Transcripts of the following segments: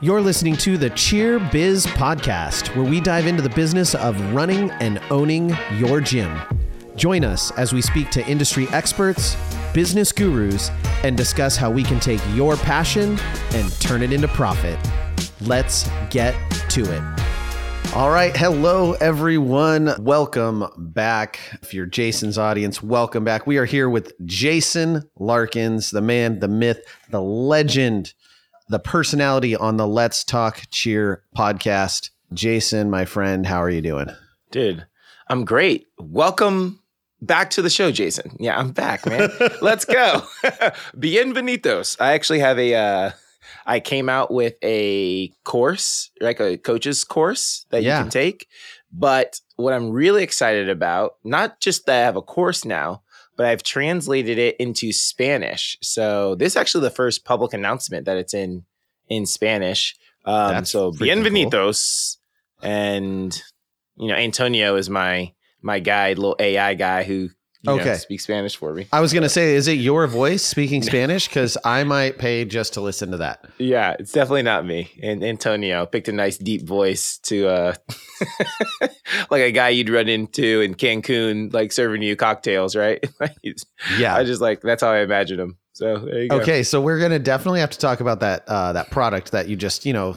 You're listening to the Cheer Biz Podcast, where we dive into the business of running and owning your gym. Join us as we speak to industry experts, business gurus, and discuss how we can take your passion and turn it into profit. Let's get to it. All right. Hello, everyone. Welcome back. If you're Jason's audience, welcome back. We are here with Jason Larkins, the man, the myth, the legend the personality on the Let's Talk Cheer podcast. Jason, my friend, how are you doing? Dude, I'm great. Welcome back to the show, Jason. Yeah, I'm back, man. Let's go. Bienvenidos. I actually have a uh I came out with a course, like a coach's course that yeah. you can take. But what I'm really excited about, not just that I have a course now, but I've translated it into Spanish. So this is actually the first public announcement that it's in in Spanish. Um, so bienvenidos, cool. and you know Antonio is my my guide, little AI guy who okay. Know, speak Spanish for me. I was going to say, is it your voice speaking Spanish? Because I might pay just to listen to that. Yeah, it's definitely not me. And Antonio picked a nice deep voice to, uh, like a guy you'd run into in Cancun, like serving you cocktails, right? yeah, I just like that's how I imagine him. So there you go. Okay, so we're going to definitely have to talk about that uh, that product that you just you know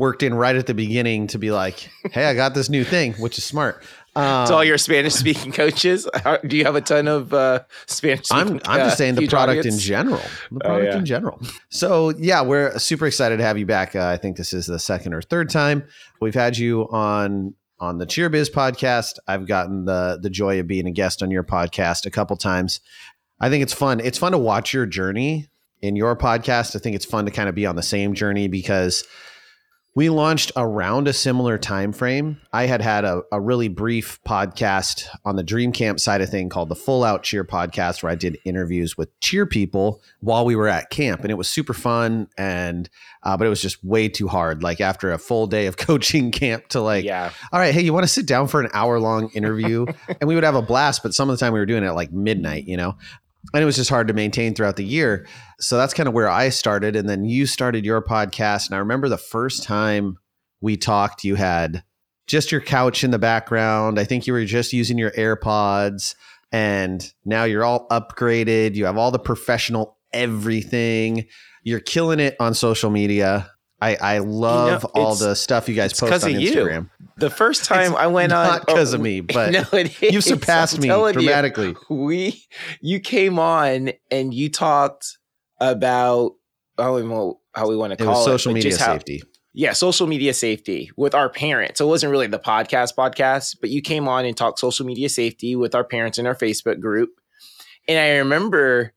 worked in right at the beginning to be like, hey, I got this new thing, which is smart. Um, to all your Spanish speaking coaches, do you have a ton of uh, Spanish? I'm I'm just saying the product audience? in general. The oh, product oh, yeah. in general. So yeah, we're super excited to have you back. Uh, I think this is the second or third time we've had you on on the CheerBiz podcast. I've gotten the the joy of being a guest on your podcast a couple times. I think it's fun. It's fun to watch your journey in your podcast. I think it's fun to kind of be on the same journey because we launched around a similar time frame. I had had a, a really brief podcast on the Dream Camp side of thing called the Full Out Cheer podcast, where I did interviews with cheer people while we were at camp, and it was super fun. And uh, but it was just way too hard. Like after a full day of coaching camp, to like, yeah, all right, hey, you want to sit down for an hour long interview? and we would have a blast, but some of the time we were doing it at like midnight, you know and it was just hard to maintain throughout the year. So that's kind of where I started. And then you started your podcast. And I remember the first time we talked, you had just your couch in the background. I think you were just using your AirPods. And now you're all upgraded. You have all the professional everything. You're killing it on social media. I, I love you know, all the stuff you guys post on Instagram. You. The first time it's I went not on, not because oh, of me, but no, you surpassed me dramatically. You, we, you came on and you talked about how we, how we want to call it, social it, media safety. yeah, social media safety with our parents. So it wasn't really the podcast podcast, but you came on and talked social media safety with our parents in our Facebook group. And I remember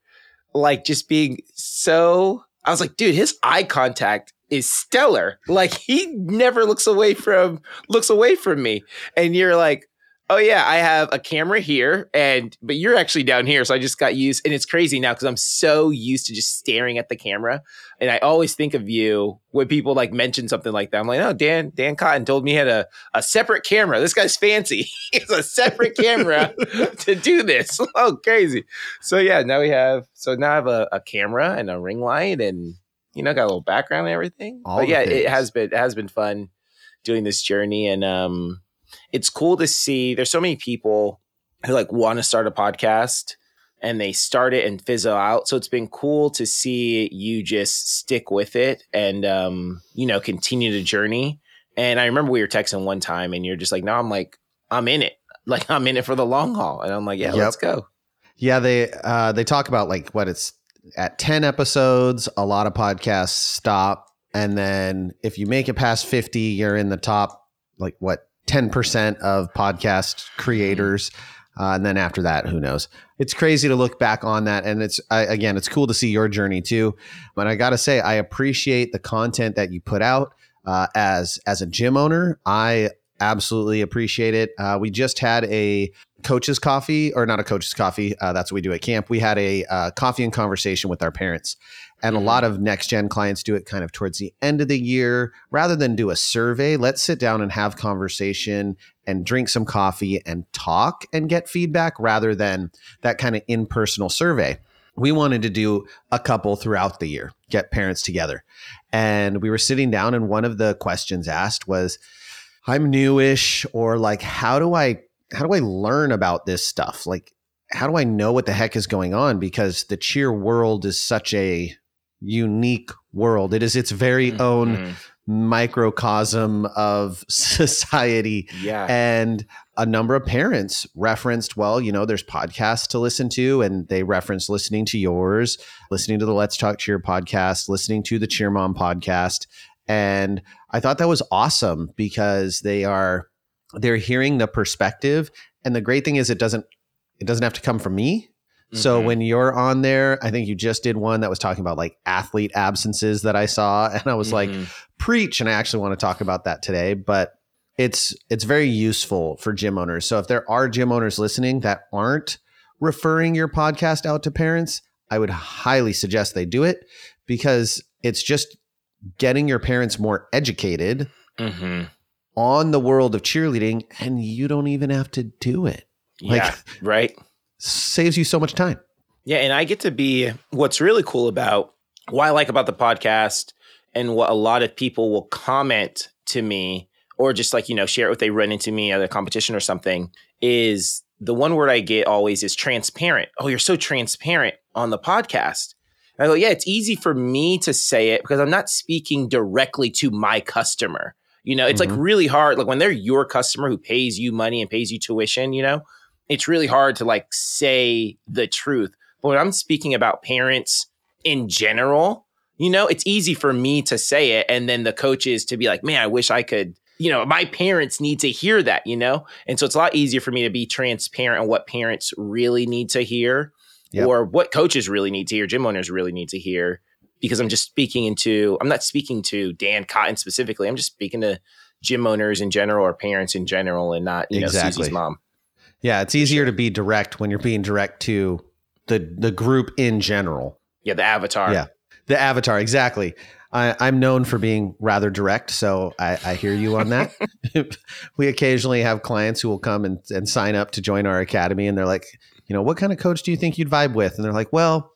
like just being so I was like, dude, his eye contact is stellar. Like he never looks away from looks away from me. And you're like, oh yeah, I have a camera here, and but you're actually down here, so I just got used. And it's crazy now because I'm so used to just staring at the camera, and I always think of you when people like mention something like that. I'm like, oh, Dan Dan Cotton told me he had a a separate camera. This guy's fancy. he has a separate camera to do this. Oh, crazy. So yeah, now we have so now I have a, a camera and a ring light and you know, got a little background and everything. All but yeah, it has been it has been fun doing this journey, and um, it's cool to see. There's so many people who like want to start a podcast and they start it and fizzle out. So it's been cool to see you just stick with it and um, you know, continue the journey. And I remember we were texting one time and you're just like, no, I'm like, I'm in it. Like I'm in it for the long haul. And I'm like, yeah, yep. let's go. Yeah, they uh they talk about like what it's at 10 episodes, a lot of podcasts stop. And then if you make it past 50, you're in the top, like what, 10% of podcast creators. Uh, and then after that, who knows? It's crazy to look back on that. And it's, I, again, it's cool to see your journey too. But I got to say, I appreciate the content that you put out. Uh, as as a gym owner, I absolutely appreciate it. Uh, we just had a coach's coffee, or not a coach's coffee. Uh, that's what we do at camp. We had a uh, coffee and conversation with our parents. And mm-hmm. a lot of next gen clients do it kind of towards the end of the year rather than do a survey. Let's sit down and have conversation and drink some coffee and talk and get feedback rather than that kind of impersonal survey. we wanted to do a couple throughout the year, get parents together. And we were sitting down, and one of the questions asked was, I'm newish, or like, how do I how do I learn about this stuff? Like, how do I know what the heck is going on? Because the cheer world is such a unique world. It is its very mm-hmm. own microcosm of society. Yeah. And a number of parents referenced, well, you know, there's podcasts to listen to, and they referenced listening to yours, listening to the Let's Talk Cheer podcast, listening to the Cheer Mom podcast. And I thought that was awesome because they are they're hearing the perspective. And the great thing is it doesn't it doesn't have to come from me. Mm-hmm. So when you're on there, I think you just did one that was talking about like athlete absences that I saw. And I was mm-hmm. like, preach. And I actually want to talk about that today. But it's it's very useful for gym owners. So if there are gym owners listening that aren't referring your podcast out to parents, I would highly suggest they do it because it's just getting your parents more educated mm-hmm. On the world of cheerleading, and you don't even have to do it. Like, yeah, right. Saves you so much time. Yeah, and I get to be what's really cool about what I like about the podcast and what a lot of people will comment to me or just like you know share it with they run into me at a competition or something is the one word i get always is transparent oh you're so transparent on the podcast and i go yeah it's easy for me to say it because i'm not speaking directly to my customer you know it's mm-hmm. like really hard like when they're your customer who pays you money and pays you tuition you know it's really hard to like say the truth but when i'm speaking about parents in general you know it's easy for me to say it and then the coaches to be like man i wish i could you know, my parents need to hear that, you know? And so it's a lot easier for me to be transparent on what parents really need to hear yep. or what coaches really need to hear, gym owners really need to hear, because I'm just speaking into, I'm not speaking to Dan Cotton specifically. I'm just speaking to gym owners in general or parents in general and not, you exactly. know, Susie's mom. Yeah. It's easier to be direct when you're being direct to the, the group in general. Yeah. The avatar. Yeah. The avatar. Exactly. I, am known for being rather direct, so I, I hear you on that. we occasionally have clients who will come and, and sign up to join our academy, and they're like, you know, what kind of coach do you think you'd vibe with? And they're like, well,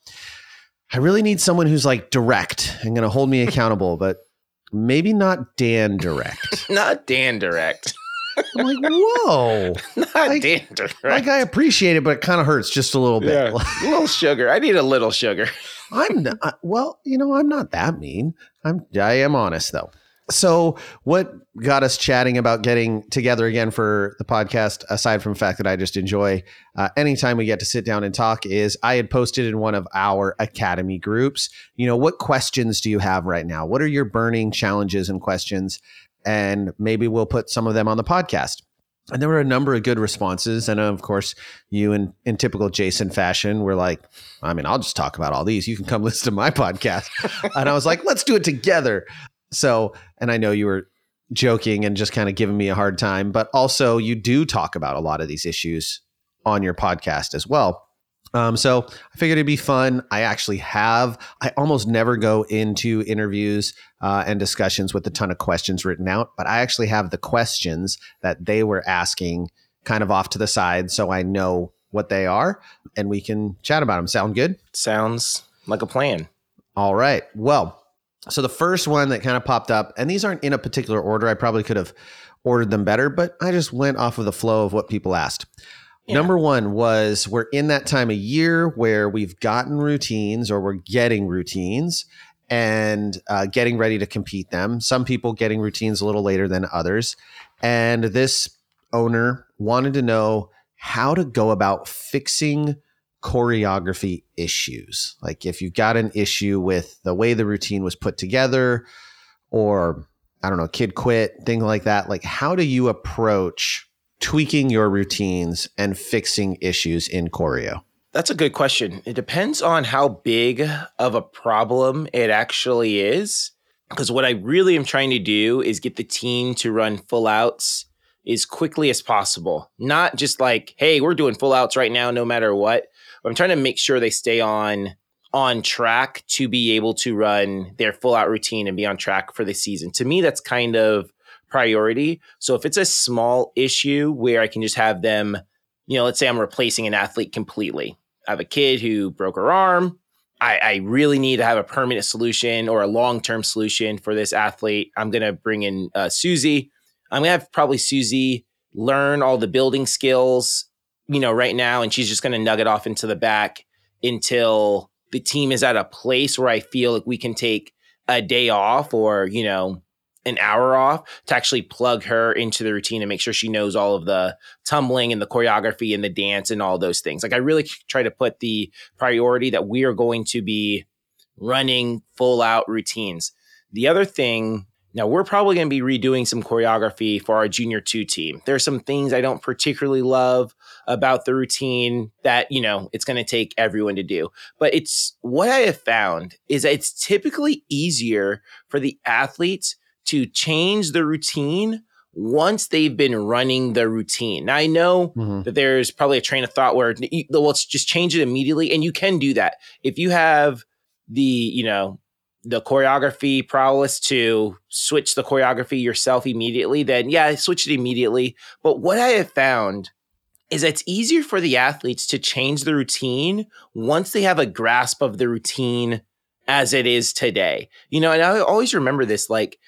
I really need someone who's like direct and going to hold me accountable, but maybe not Dan direct. not Dan direct. I'm like, whoa. Not like, Dan direct. Like, I appreciate it, but it kind of hurts just a little bit. Yeah, a little sugar. I need a little sugar. I'm not, uh, well, you know, I'm not that mean. I'm I am honest though. So, what got us chatting about getting together again for the podcast, aside from the fact that I just enjoy uh, anytime we get to sit down and talk, is I had posted in one of our academy groups, you know, what questions do you have right now? What are your burning challenges and questions? And maybe we'll put some of them on the podcast. And there were a number of good responses. And of course you in, in typical jason fashion were like i mean i'll just talk about all these. You can come listen to my podcast. And i was like let's do it together so and i know you were joking and just kind of giving me a hard time but also you do talk about a lot of these issues on your podcast as well um, so I figured it'd be fun. I actually have. I almost never go into interviews uh, and discussions with a ton of questions written out, but I actually have the questions that they were asking kind of off to the side, so I know what they are, and we can chat about them. Sound good? Sounds like a plan. All right. Well, so the first one that kind of popped up, and these aren't in a particular order. I probably could have ordered them better, but I just went off of the flow of what people asked. Yeah. Number one was we're in that time of year where we've gotten routines or we're getting routines and uh, getting ready to compete them. Some people getting routines a little later than others. And this owner wanted to know how to go about fixing choreography issues. Like if you've got an issue with the way the routine was put together, or I don't know, kid quit, thing like that. Like, how do you approach tweaking your routines and fixing issues in choreo? That's a good question. It depends on how big of a problem it actually is. Because what I really am trying to do is get the team to run full outs as quickly as possible. Not just like, hey, we're doing full outs right now, no matter what. But I'm trying to make sure they stay on on track to be able to run their full out routine and be on track for the season. To me, that's kind of priority. So if it's a small issue where I can just have them, you know, let's say I'm replacing an athlete completely. I have a kid who broke her arm. I, I really need to have a permanent solution or a long term solution for this athlete. I'm going to bring in uh, Susie. I'm going to have probably Susie learn all the building skills, you know, right now. And she's just going to nugget off into the back until the team is at a place where I feel like we can take a day off or, you know, an hour off to actually plug her into the routine and make sure she knows all of the tumbling and the choreography and the dance and all those things. Like I really try to put the priority that we are going to be running full out routines. The other thing, now we're probably going to be redoing some choreography for our junior two team. There's some things I don't particularly love about the routine that, you know, it's going to take everyone to do. But it's what I have found is that it's typically easier for the athletes to change the routine once they've been running the routine. Now I know mm-hmm. that there's probably a train of thought where well, let's just change it immediately, and you can do that if you have the you know the choreography prowess to switch the choreography yourself immediately. Then yeah, switch it immediately. But what I have found is it's easier for the athletes to change the routine once they have a grasp of the routine as it is today. You know, and I always remember this like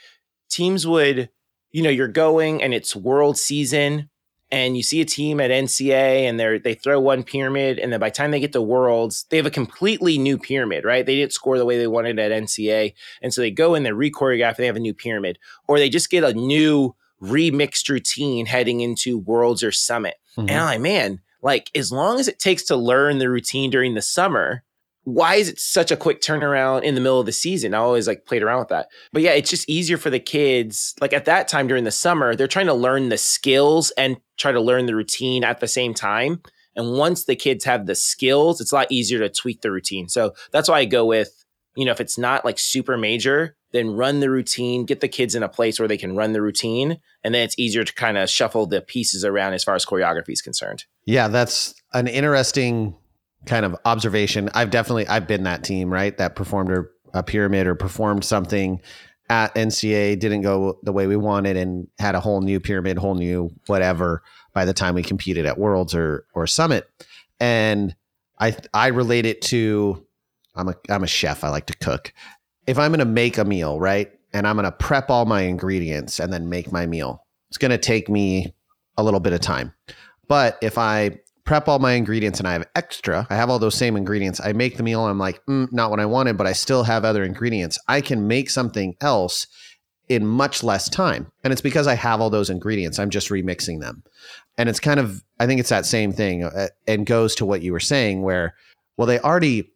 teams would, you know, you're going and it's world season and you see a team at NCA and they they throw one pyramid and then by the time they get to worlds, they have a completely new pyramid, right? They didn't score the way they wanted at NCA. And so they go in, they re-choreograph, and they have a new pyramid. Or they just get a new remixed routine heading into worlds or summit. Mm-hmm. And I'm like, man, like as long as it takes to learn the routine during the summer, why is it such a quick turnaround in the middle of the season? I always like played around with that. But yeah, it's just easier for the kids. Like at that time during the summer, they're trying to learn the skills and try to learn the routine at the same time. And once the kids have the skills, it's a lot easier to tweak the routine. So that's why I go with, you know, if it's not like super major, then run the routine, get the kids in a place where they can run the routine. And then it's easier to kind of shuffle the pieces around as far as choreography is concerned. Yeah, that's an interesting kind of observation. I've definitely I've been that team, right? That performed a, pyramid or performed something at NCA didn't go the way we wanted and had a whole new pyramid, whole new whatever by the time we competed at Worlds or or Summit. And I I relate it to I'm a I'm a chef. I like to cook. If I'm going to make a meal, right? And I'm going to prep all my ingredients and then make my meal. It's going to take me a little bit of time. But if I prep all my ingredients and I have extra, I have all those same ingredients. I make the meal I'm like, mm, not what I wanted, but I still have other ingredients. I can make something else in much less time. And it's because I have all those ingredients. I'm just remixing them. And it's kind of, I think it's that same thing uh, and goes to what you were saying, where, well, they already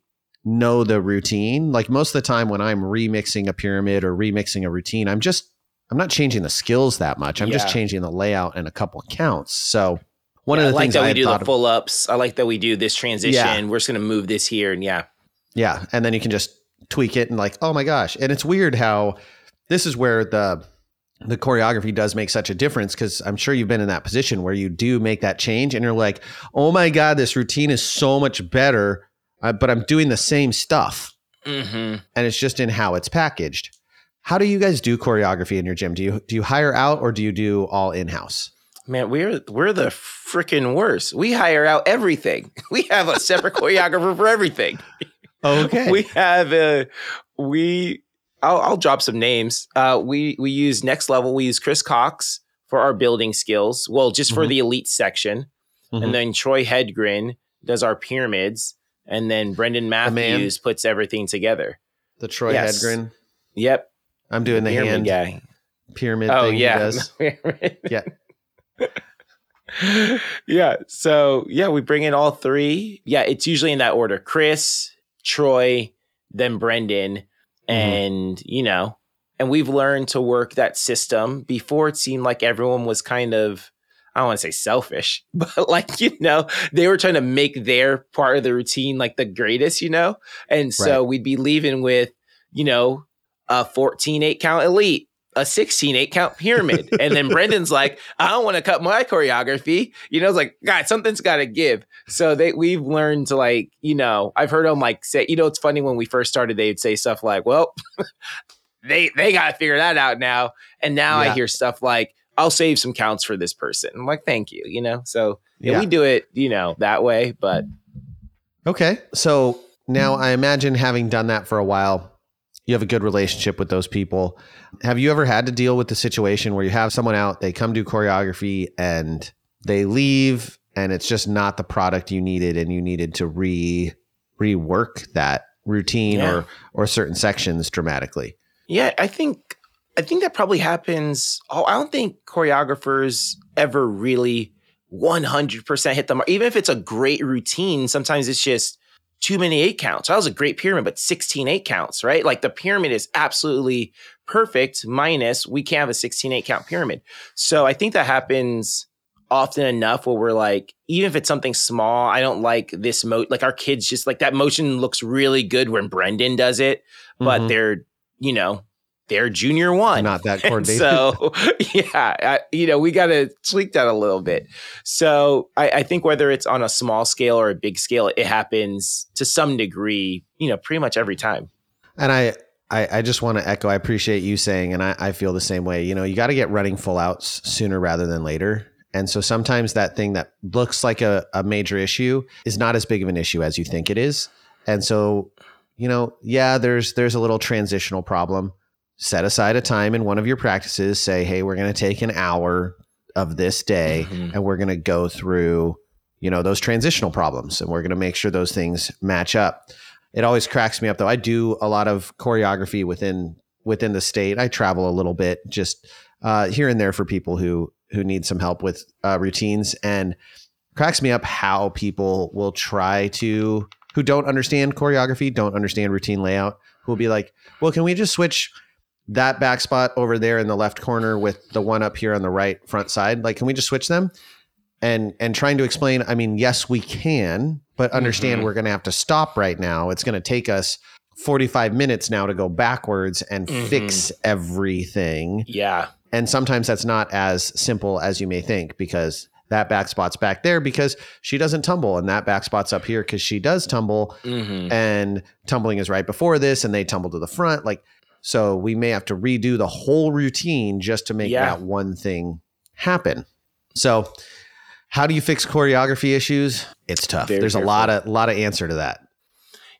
know the routine. Like most of the time when I'm remixing a pyramid or remixing a routine, I'm just, I'm not changing the skills that much. I'm yeah. just changing the layout and a couple counts. So, one yeah, of the things I like things that I we do the full ups. I like that we do this transition. Yeah. We're just going to move this here, and yeah, yeah, and then you can just tweak it and like, oh my gosh, and it's weird how this is where the the choreography does make such a difference because I'm sure you've been in that position where you do make that change and you're like, oh my god, this routine is so much better, uh, but I'm doing the same stuff, mm-hmm. and it's just in how it's packaged. How do you guys do choreography in your gym? Do you do you hire out or do you do all in house? Man, we're we're the freaking worst. We hire out everything. We have a separate choreographer for everything. Okay. We have a we. I'll, I'll drop some names. Uh, we we use next level. We use Chris Cox for our building skills. Well, just mm-hmm. for the elite section, mm-hmm. and then Troy Hedgren does our pyramids, and then Brendan Matthews puts everything together. The Troy yes. Hedgren. Yep. I'm doing the, the hand guy. pyramid. Oh yeah, yeah. yeah. So yeah, we bring in all three. Yeah, it's usually in that order: Chris, Troy, then Brendan, mm-hmm. and you know, and we've learned to work that system. Before it seemed like everyone was kind of. I don't want to say selfish, but like, you know, they were trying to make their part of the routine like the greatest, you know? And so right. we'd be leaving with, you know, a 14 8 count elite a 16 eight count pyramid. and then Brendan's like, I don't want to cut my choreography. You know, it's like, God, something's got to give. So they we've learned to like, you know, I've heard them like say, you know, it's funny when we first started, they'd say stuff like, well, they they got to figure that out now. And now yeah. I hear stuff like, I'll save some counts for this person. I'm like, thank you, you know? So yeah, we do it, you know, that way, but Okay. So now I imagine having done that for a while, you have a good relationship with those people. Have you ever had to deal with the situation where you have someone out, they come do choreography and they leave and it's just not the product you needed and you needed to re rework that routine yeah. or or certain sections dramatically? Yeah, I think I think that probably happens. Oh, I don't think choreographers ever really 100% hit the mark. Even if it's a great routine, sometimes it's just too many eight counts. That was a great pyramid, but 16 eight counts, right? Like the pyramid is absolutely perfect, minus we can't have a 16 eight count pyramid. So I think that happens often enough where we're like, even if it's something small, I don't like this mo like our kids just like that motion looks really good when Brendan does it, but mm-hmm. they're, you know, they're junior one. Not that coordinated. so yeah, I, you know, we got to tweak that a little bit. So I, I, think whether it's on a small scale or a big scale, it happens to some degree, you know, pretty much every time. And I, I, I just want to echo, I appreciate you saying, and I, I feel the same way, you know, you got to get running full outs sooner rather than later. And so sometimes that thing that looks like a, a major issue is not as big of an issue as you think it is. And so, you know, yeah, there's there's a little transitional problem set aside a time in one of your practices say hey we're going to take an hour of this day mm-hmm. and we're going to go through you know those transitional problems and we're going to make sure those things match up. It always cracks me up though. I do a lot of choreography within within the state. I travel a little bit just uh, here and there for people who who need some help with uh, routines and cracks me up how people will try to who don't understand choreography don't understand routine layout who will be like well can we just switch that back spot over there in the left corner with the one up here on the right front side like can we just switch them and and trying to explain i mean yes we can but understand mm-hmm. we're going to have to stop right now it's going to take us 45 minutes now to go backwards and mm-hmm. fix everything yeah and sometimes that's not as simple as you may think because that back spot's back there because she doesn't tumble and that back spot's up here because she does tumble mm-hmm. and tumbling is right before this and they tumble to the front like so we may have to redo the whole routine just to make yeah. that one thing happen. So how do you fix choreography issues? It's tough. Very There's careful. a lot of lot of answer to that.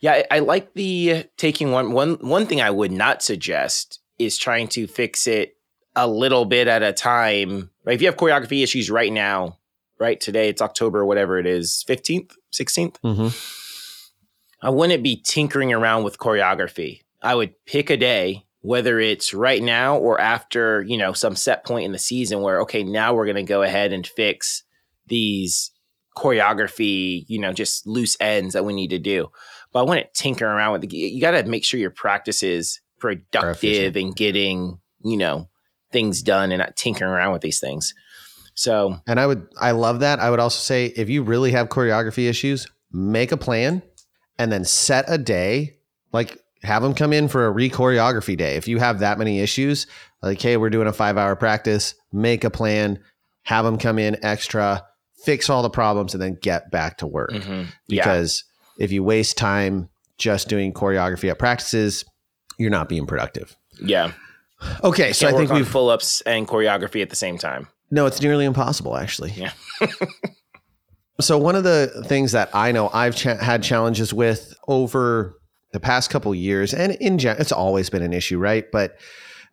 Yeah, I, I like the taking one one one thing I would not suggest is trying to fix it a little bit at a time. Right? If you have choreography issues right now, right today it's October, whatever it is, fifteenth, 16th mm-hmm. I wouldn't be tinkering around with choreography. I would pick a day, whether it's right now or after, you know, some set point in the season where, okay, now we're going to go ahead and fix these choreography, you know, just loose ends that we need to do. But I want to tinker around with it. You got to make sure your practice is productive and getting, you know, things done and not tinkering around with these things. So, and I would, I love that. I would also say if you really have choreography issues, make a plan and then set a day. Like have them come in for a re-choreography day. If you have that many issues, like, hey, we're doing a five hour practice, make a plan, have them come in extra, fix all the problems, and then get back to work. Mm-hmm. Because yeah. if you waste time just doing choreography at practices, you're not being productive. Yeah. Okay, so I think we've pull ups and choreography at the same time. No, it's nearly impossible, actually. Yeah. so one of the things that I know I've had challenges with over the past couple years, and in general, it's always been an issue, right? But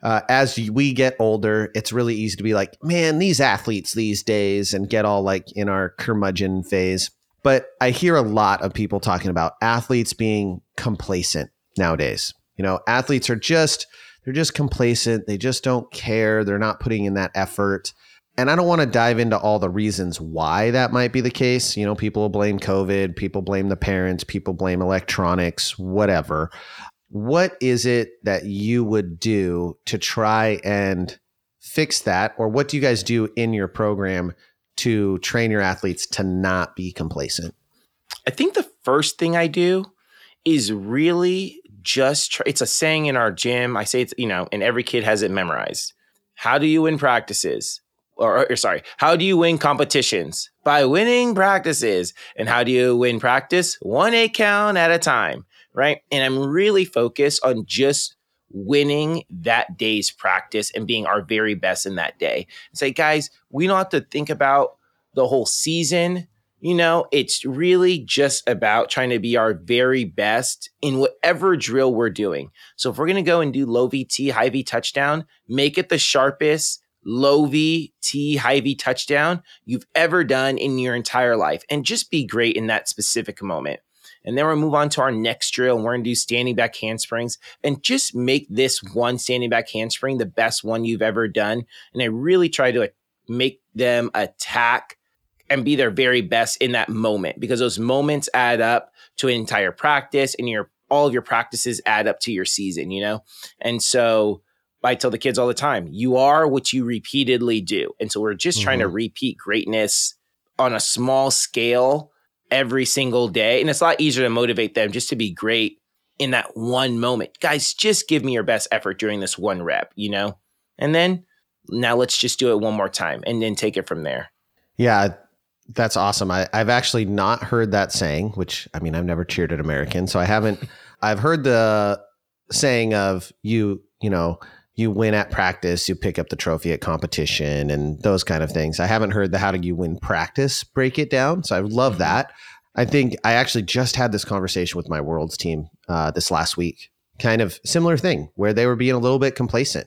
uh, as we get older, it's really easy to be like, man, these athletes these days, and get all like in our curmudgeon phase. But I hear a lot of people talking about athletes being complacent nowadays. You know, athletes are just they're just complacent. They just don't care. They're not putting in that effort. And I don't want to dive into all the reasons why that might be the case. You know, people blame COVID, people blame the parents, people blame electronics, whatever. What is it that you would do to try and fix that? Or what do you guys do in your program to train your athletes to not be complacent? I think the first thing I do is really just try, it's a saying in our gym. I say it's, you know, and every kid has it memorized. How do you win practices? Or, or, sorry, how do you win competitions? By winning practices. And how do you win practice? One eight count at a time, right? And I'm really focused on just winning that day's practice and being our very best in that day. Say, guys, we don't have to think about the whole season. You know, it's really just about trying to be our very best in whatever drill we're doing. So if we're going to go and do low VT, high V touchdown, make it the sharpest low VT, high V touchdown you've ever done in your entire life and just be great in that specific moment. And then we'll move on to our next drill and we're going to do standing back handsprings and just make this one standing back handspring the best one you've ever done. And I really try to make them attack and be their very best in that moment because those moments add up to an entire practice and your all of your practices add up to your season, you know? And so I tell the kids all the time, you are what you repeatedly do. And so we're just mm-hmm. trying to mm-hmm. repeat greatness on a small scale every single day. And it's a lot easier to motivate them just to be great in that one moment. Guys, just give me your best effort during this one rep, you know? And then now let's just do it one more time and then take it from there. Yeah, that's awesome. I, I've actually not heard that saying, which I mean, I've never cheered at American, so I haven't. I've heard the saying of you, you know, you win at practice, you pick up the trophy at competition, and those kind of things. I haven't heard the how do you win practice break it down. So I love mm-hmm. that. I think I actually just had this conversation with my worlds team uh, this last week. Kind of similar thing where they were being a little bit complacent,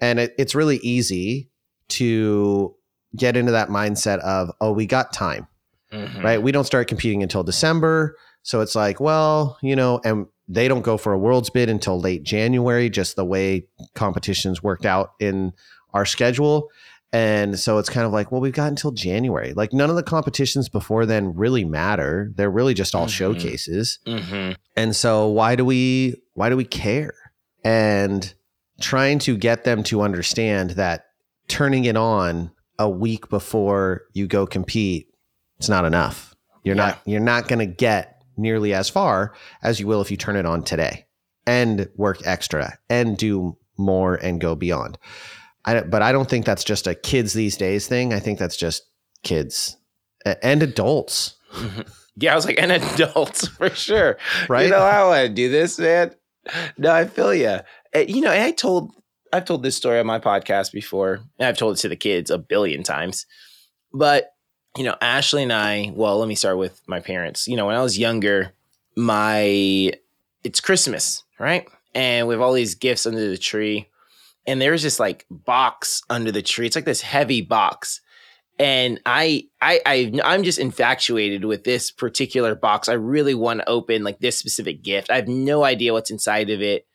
and it, it's really easy to get into that mindset of, oh, we got time, mm-hmm. right? We don't start competing until December. So it's like, well, you know, and they don't go for a world's bid until late January, just the way competitions worked out in our schedule. And so it's kind of like, well, we've got until January. Like none of the competitions before then really matter. They're really just all mm-hmm. showcases. Mm-hmm. And so why do we why do we care? And trying to get them to understand that turning it on a week before you go compete, it's not enough. You're yeah. not you're not going to get nearly as far as you will if you turn it on today and work extra and do more and go beyond. I, but I don't think that's just a kids these days thing. I think that's just kids and adults. Yeah, I was like, and adults for sure. Right? You know, I want to do this, man. No, I feel you. Eh, you know, I told I've told this story on my podcast before, and I've told it to the kids a billion times. But, you know, Ashley and I, well, let me start with my parents. You know, when I was younger, my it's Christmas, right? And we have all these gifts under the tree. And there's this like box under the tree. It's like this heavy box. And I I I I'm just infatuated with this particular box. I really want to open like this specific gift. I have no idea what's inside of it,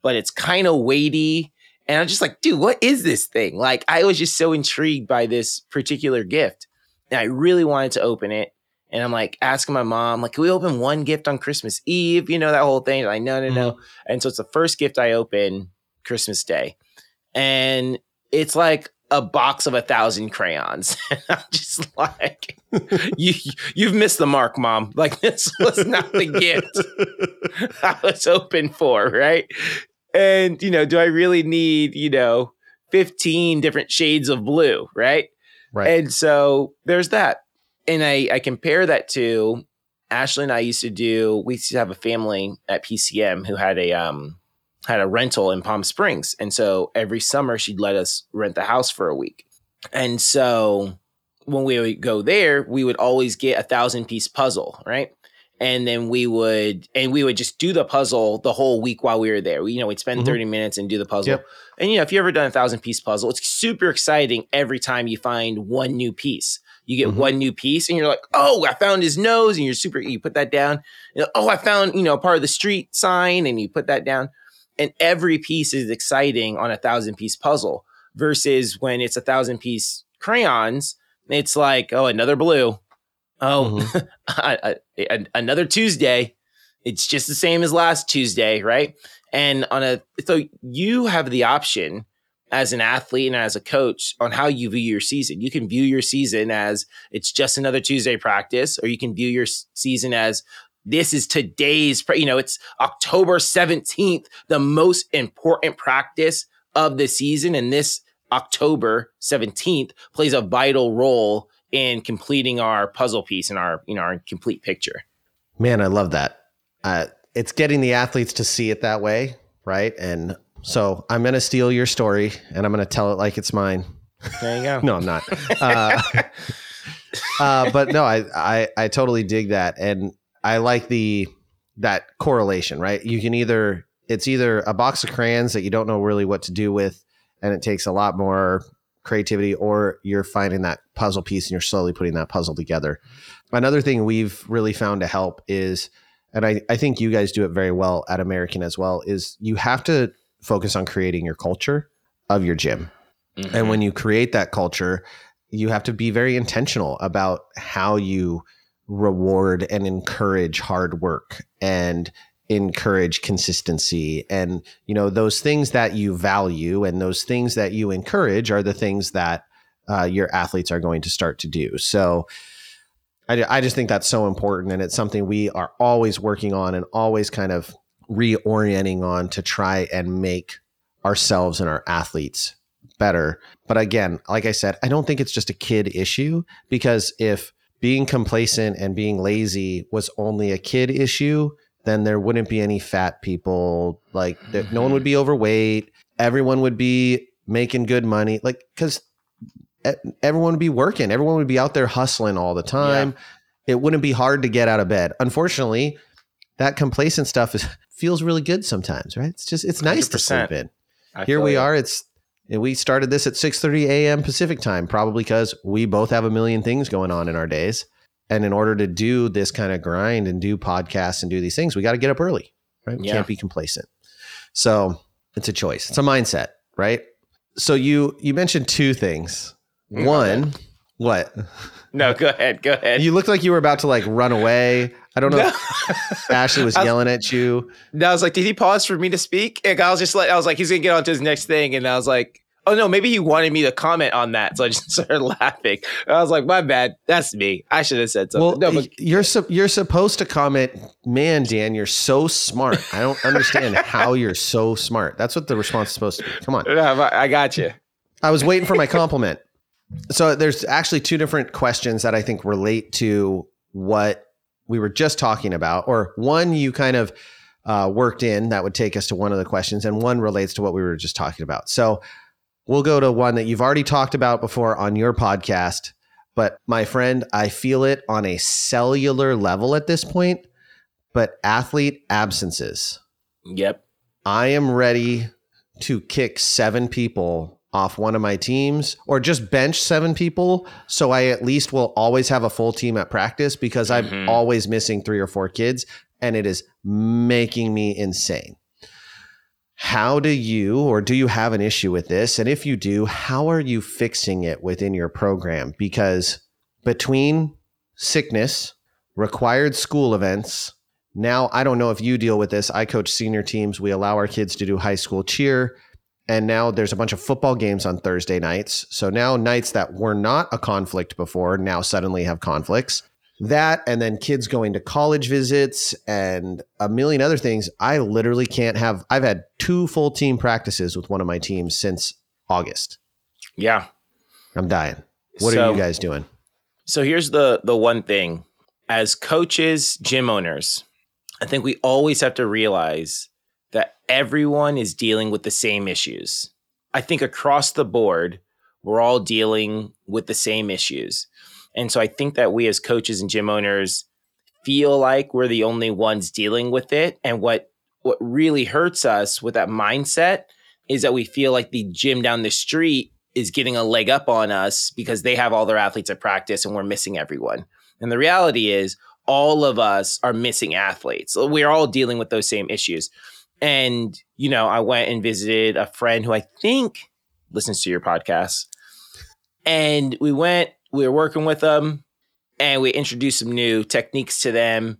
but it's kind of weighty and I'm just like, dude, what is this thing? Like, I was just so intrigued by this particular gift. And I really wanted to open it. And I'm like asking my mom, like, can we open one gift on Christmas Eve? You know, that whole thing. Like, no, no, no. Mm-hmm. And so it's the first gift I open Christmas Day. And it's like a box of a thousand crayons. And I'm just like, you you've missed the mark, mom. Like this was not the gift I was hoping for, right? And, you know, do I really need, you know, 15 different shades of blue, right? Right. And so there's that. And I, I compare that to Ashley and I used to do, we used to have a family at PCM who had a, um, had a rental in Palm Springs. And so every summer she'd let us rent the house for a week. And so when we would go there, we would always get a thousand piece puzzle, right? And then we would and we would just do the puzzle the whole week while we were there. We, you know, we'd spend mm-hmm. 30 minutes and do the puzzle. Yep. And you know, if you've ever done a thousand piece puzzle, it's super exciting every time you find one new piece. You get mm-hmm. one new piece and you're like, oh, I found his nose, and you're super you put that down. You know, oh, I found, you know, part of the street sign, and you put that down. And every piece is exciting on a thousand piece puzzle versus when it's a thousand piece crayons, it's like, oh, another blue Oh, mm-hmm. another Tuesday. It's just the same as last Tuesday, right? And on a so you have the option as an athlete and as a coach on how you view your season. You can view your season as it's just another Tuesday practice, or you can view your season as this is today's, you know, it's October 17th, the most important practice of the season. And this October 17th plays a vital role in completing our puzzle piece and our you know our complete picture. Man, I love that. Uh, it's getting the athletes to see it that way, right? And so I'm going to steal your story and I'm going to tell it like it's mine. There you go. no, I'm not. Uh, uh, but no, I, I I totally dig that, and I like the that correlation. Right, you can either it's either a box of crayons that you don't know really what to do with, and it takes a lot more creativity, or you're finding that puzzle piece and you're slowly putting that puzzle together. Another thing we've really found to help is, and I, I think you guys do it very well at American as well, is you have to focus on creating your culture of your gym. Mm-hmm. And when you create that culture, you have to be very intentional about how you reward and encourage hard work and encourage consistency and you know those things that you value and those things that you encourage are the things that uh, your athletes are going to start to do so I, I just think that's so important and it's something we are always working on and always kind of reorienting on to try and make ourselves and our athletes better but again like i said i don't think it's just a kid issue because if being complacent and being lazy was only a kid issue then there wouldn't be any fat people. Like no one would mm-hmm. be overweight. Everyone would be making good money. Like because everyone would be working. Everyone would be out there hustling all the time. Yeah. It wouldn't be hard to get out of bed. Unfortunately, that complacent stuff is feels really good sometimes, right? It's just it's nice 100%. to sleep in. I Here we are. It's we started this at 6:30 a.m. Pacific time, probably because we both have a million things going on in our days. And in order to do this kind of grind and do podcasts and do these things, we got to get up early, right? We yeah. can't be complacent. So it's a choice. It's a mindset, right? So you you mentioned two things. One, what? No, go ahead. Go ahead. You looked like you were about to like run away. I don't know. No. Ashley was, was, yelling at you. No, I was like, did he pause for me to speak? And I was just like, I was like, he's gonna get on to his next thing, and I was like, Oh no, maybe he wanted me to comment on that, so I just started laughing. I was like, "My bad, that's me. I should have said something." Well, no, but- you're su- you're supposed to comment, "Man, Dan, you're so smart." I don't understand how you're so smart. That's what the response is supposed to be. Come on, I got you. I was waiting for my compliment. So there's actually two different questions that I think relate to what we were just talking about, or one you kind of uh, worked in that would take us to one of the questions, and one relates to what we were just talking about. So we'll go to one that you've already talked about before on your podcast. But my friend, I feel it on a cellular level at this point. But athlete absences. Yep. I am ready to kick seven people off one of my teams or just bench seven people so I at least will always have a full team at practice because I'm mm-hmm. always missing three or four kids and it is making me insane. How do you, or do you have an issue with this? And if you do, how are you fixing it within your program? Because between sickness, required school events, now I don't know if you deal with this. I coach senior teams. We allow our kids to do high school cheer. And now there's a bunch of football games on Thursday nights. So now nights that were not a conflict before now suddenly have conflicts. That and then kids going to college visits and a million other things. I literally can't have i've had two full team practices with one of my teams since august. Yeah. I'm dying. What so, are you guys doing? So here's the the one thing. As coaches gym owners i think we always have to realize that everyone is dealing with the same issues i think across the board we're all dealing with the same issues and so I think that we as coaches and gym owners feel like we're the only ones dealing with it. And what what really hurts us with that mindset is that we feel like the gym down the street is getting a leg up on us because they have all their athletes at practice and we're missing everyone. And the reality is all of us are missing athletes. We're all dealing with those same issues. And, you know, I went and visited a friend who I think listens to your podcast. And we went we were working with them and we introduced some new techniques to them.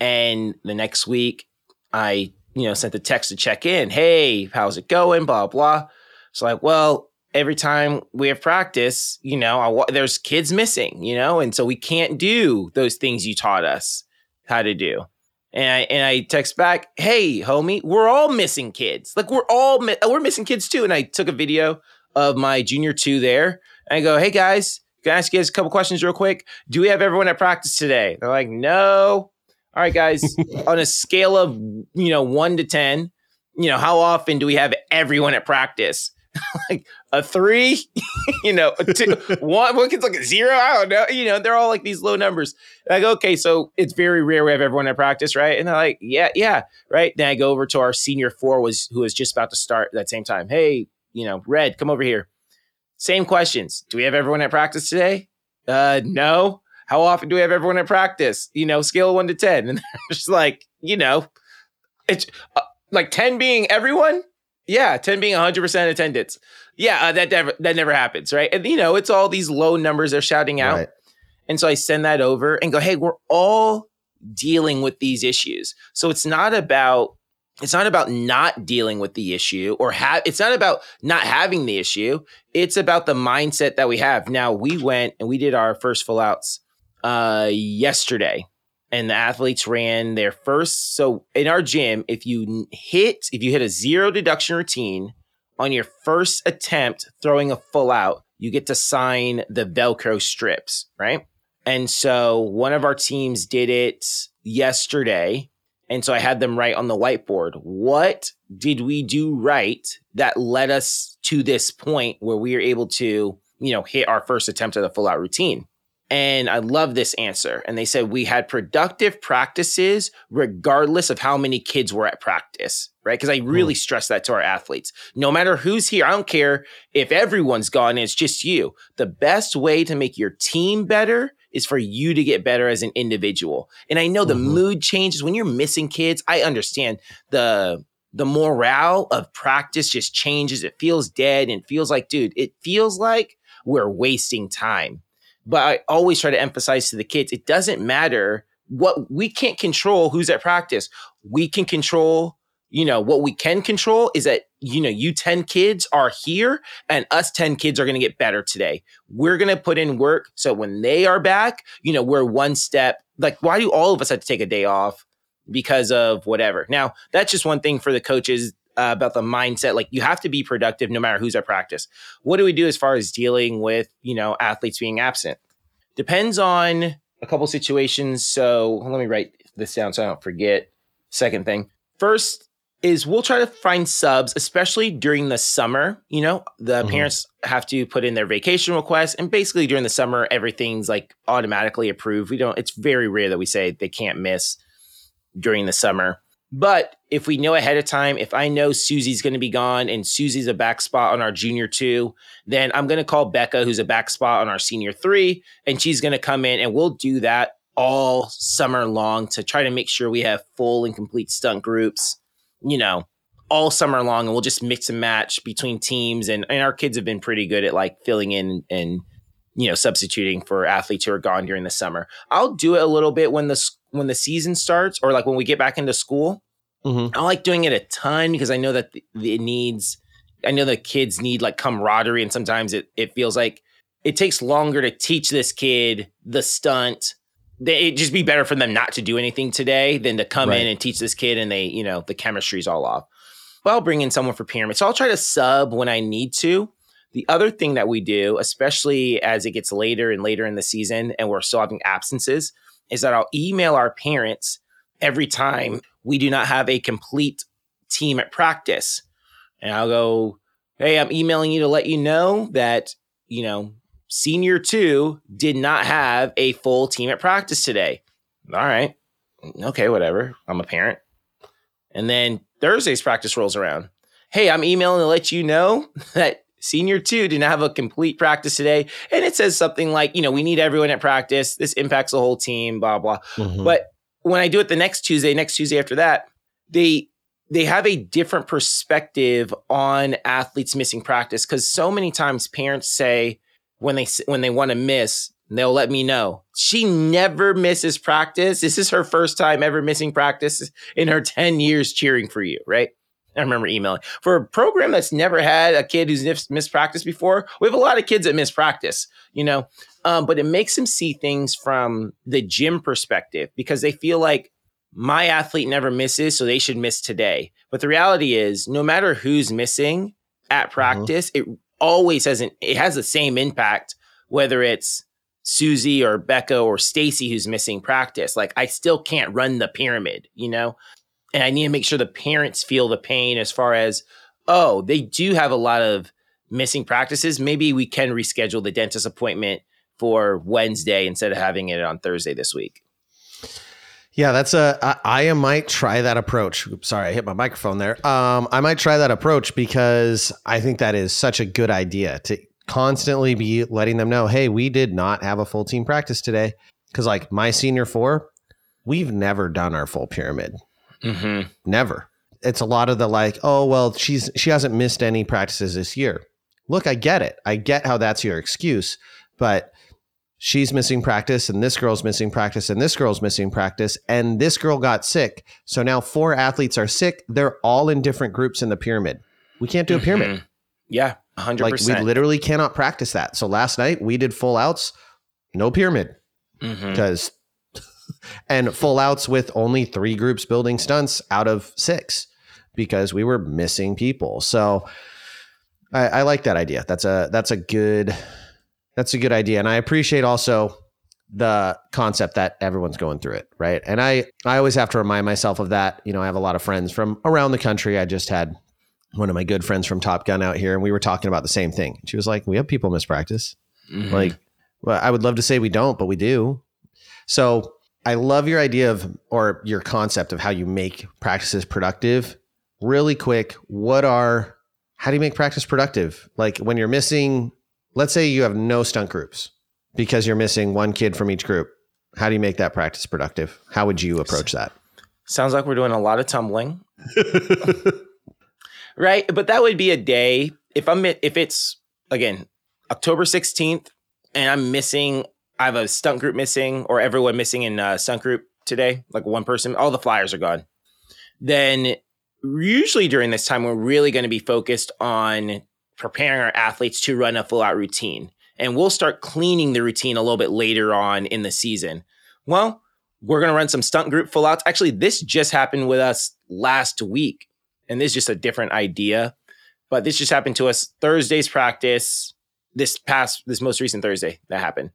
And the next week, I, you know, sent the text to check in. Hey, how's it going? Blah, blah. It's like, well, every time we have practice, you know, I, there's kids missing, you know, and so we can't do those things you taught us how to do. And I, and I text back, hey, homie, we're all missing kids. Like we're all, mi- uh, we're missing kids too. And I took a video of my junior two there. And I go, hey guys, can I ask you guys a couple questions real quick? Do we have everyone at practice today? They're like, no. All right, guys. on a scale of you know one to ten, you know how often do we have everyone at practice? like a three, you know, a two, one, one kid's like a zero. I don't know. You know, they're all like these low numbers. Like, okay, so it's very rare we have everyone at practice, right? And they're like, yeah, yeah, right. Then I go over to our senior four was who was just about to start at that same time. Hey, you know, Red, come over here. Same questions. Do we have everyone at practice today? Uh, no. How often do we have everyone at practice? You know, scale one to ten, and they're just like, you know, it's uh, like ten being everyone yeah, 10 being 100% attendance. Yeah, uh, that never that never happens, right? And you know, it's all these low numbers they're shouting out. Right. And so I send that over and go, "Hey, we're all dealing with these issues." So it's not about it's not about not dealing with the issue or have it's not about not having the issue. It's about the mindset that we have. Now, we went and we did our first full outs uh yesterday and the athletes ran their first. So in our gym, if you hit, if you hit a zero deduction routine on your first attempt throwing a full out, you get to sign the Velcro strips, right? And so one of our teams did it yesterday. And so I had them write on the whiteboard, what did we do right that led us to this point where we are able to, you know, hit our first attempt at a full out routine? And I love this answer. And they said, we had productive practices regardless of how many kids were at practice, right? Because I really mm. stress that to our athletes. No matter who's here, I don't care if everyone's gone, it's just you. The best way to make your team better is for you to get better as an individual. And I know the mm-hmm. mood changes when you're missing kids. I understand the the morale of practice just changes. It feels dead and feels like, dude, it feels like we're wasting time but I always try to emphasize to the kids it doesn't matter what we can't control who's at practice. We can control, you know, what we can control is that, you know, you 10 kids are here and us 10 kids are going to get better today. We're going to put in work. So when they are back, you know, we're one step. Like, why do all of us have to take a day off? Because of whatever. Now, that's just one thing for the coaches uh, about the mindset. Like you have to be productive no matter who's at practice. What do we do as far as dealing with, you know, athletes being absent? Depends on a couple situations. So let me write this down so I don't forget. Second thing. First is we'll try to find subs, especially during the summer. You know, the mm-hmm. parents have to put in their vacation requests, and basically during the summer, everything's like automatically approved. We don't. It's very rare that we say they can't miss during the summer. But if we know ahead of time, if I know Susie's going to be gone and Susie's a back spot on our junior two, then I'm going to call Becca, who's a back spot on our senior three, and she's going to come in and we'll do that all summer long to try to make sure we have full and complete stunt groups, you know, all summer long. And we'll just mix and match between teams. And, and our kids have been pretty good at like filling in and, you know, substituting for athletes who are gone during the summer. I'll do it a little bit when the when the season starts or like when we get back into school. Mm-hmm. I like doing it a ton because I know that the, it needs. I know the kids need like camaraderie, and sometimes it it feels like it takes longer to teach this kid the stunt. It'd just be better for them not to do anything today than to come right. in and teach this kid, and they, you know, the chemistry's all off. But I'll bring in someone for pyramid. So I'll try to sub when I need to. The other thing that we do, especially as it gets later and later in the season and we're still having absences, is that I'll email our parents every time we do not have a complete team at practice. And I'll go, hey, I'm emailing you to let you know that, you know, senior two did not have a full team at practice today. All right. Okay, whatever. I'm a parent. And then Thursday's practice rolls around. Hey, I'm emailing to let you know that Senior two didn't have a complete practice today. And it says something like, you know, we need everyone at practice. This impacts the whole team, blah, blah. Mm-hmm. But when I do it the next Tuesday, next Tuesday after that, they they have a different perspective on athletes missing practice because so many times parents say when they when they want to miss they'll let me know she never misses practice this is her first time ever missing practice in her 10 years cheering for you right I remember emailing for a program that's never had a kid who's missed practice before. We have a lot of kids that miss practice, you know, um, but it makes them see things from the gym perspective because they feel like my athlete never misses, so they should miss today. But the reality is, no matter who's missing at mm-hmm. practice, mm-hmm. it always has an it has the same impact whether it's Susie or Becca or Stacy who's missing practice. Like I still can't run the pyramid, you know? And I need to make sure the parents feel the pain as far as, oh, they do have a lot of missing practices, maybe we can reschedule the dentist appointment for Wednesday instead of having it on Thursday this week. Yeah, that's a. I, I might try that approach. Oops, sorry, I hit my microphone there. Um, I might try that approach because I think that is such a good idea to constantly be letting them know, hey, we did not have a full team practice today. Because like my senior four, we've never done our full pyramid. Mm-hmm. Never. It's a lot of the like, oh well, she's she hasn't missed any practices this year. Look, I get it. I get how that's your excuse, but she's missing practice and this girl's missing practice and this girl's missing practice and this girl got sick. So now four athletes are sick. They're all in different groups in the pyramid. We can't do a pyramid. Mm-hmm. Yeah, 100%. Like we literally cannot practice that. So last night we did full outs, no pyramid. Mm-hmm. And full outs with only 3 groups building stunts out of 6 because we were missing people. So I, I like that idea. That's a that's a good that's a good idea. And I appreciate also the concept that everyone's going through it, right? And I I always have to remind myself of that. You know, I have a lot of friends from around the country. I just had one of my good friends from Top Gun out here, and we were talking about the same thing. She was like, "We have people miss practice. Mm-hmm. Like, well, I would love to say we don't, but we do." So I love your idea of or your concept of how you make practices productive. Really quick, what are how do you make practice productive? Like when you're missing let's say you have no stunt groups because you're missing one kid from each group. How do you make that practice productive? How would you approach that? Sounds like we're doing a lot of tumbling. right? But that would be a day if I'm if it's again October 16th and I'm missing I have a stunt group missing or everyone missing in a stunt group today, like one person, all the flyers are gone. Then usually during this time we're really going to be focused on preparing our athletes to run a full out routine. And we'll start cleaning the routine a little bit later on in the season. Well, we're going to run some stunt group full outs. Actually, this just happened with us last week. And this is just a different idea. But this just happened to us Thursday's practice, this past, this most recent Thursday that happened.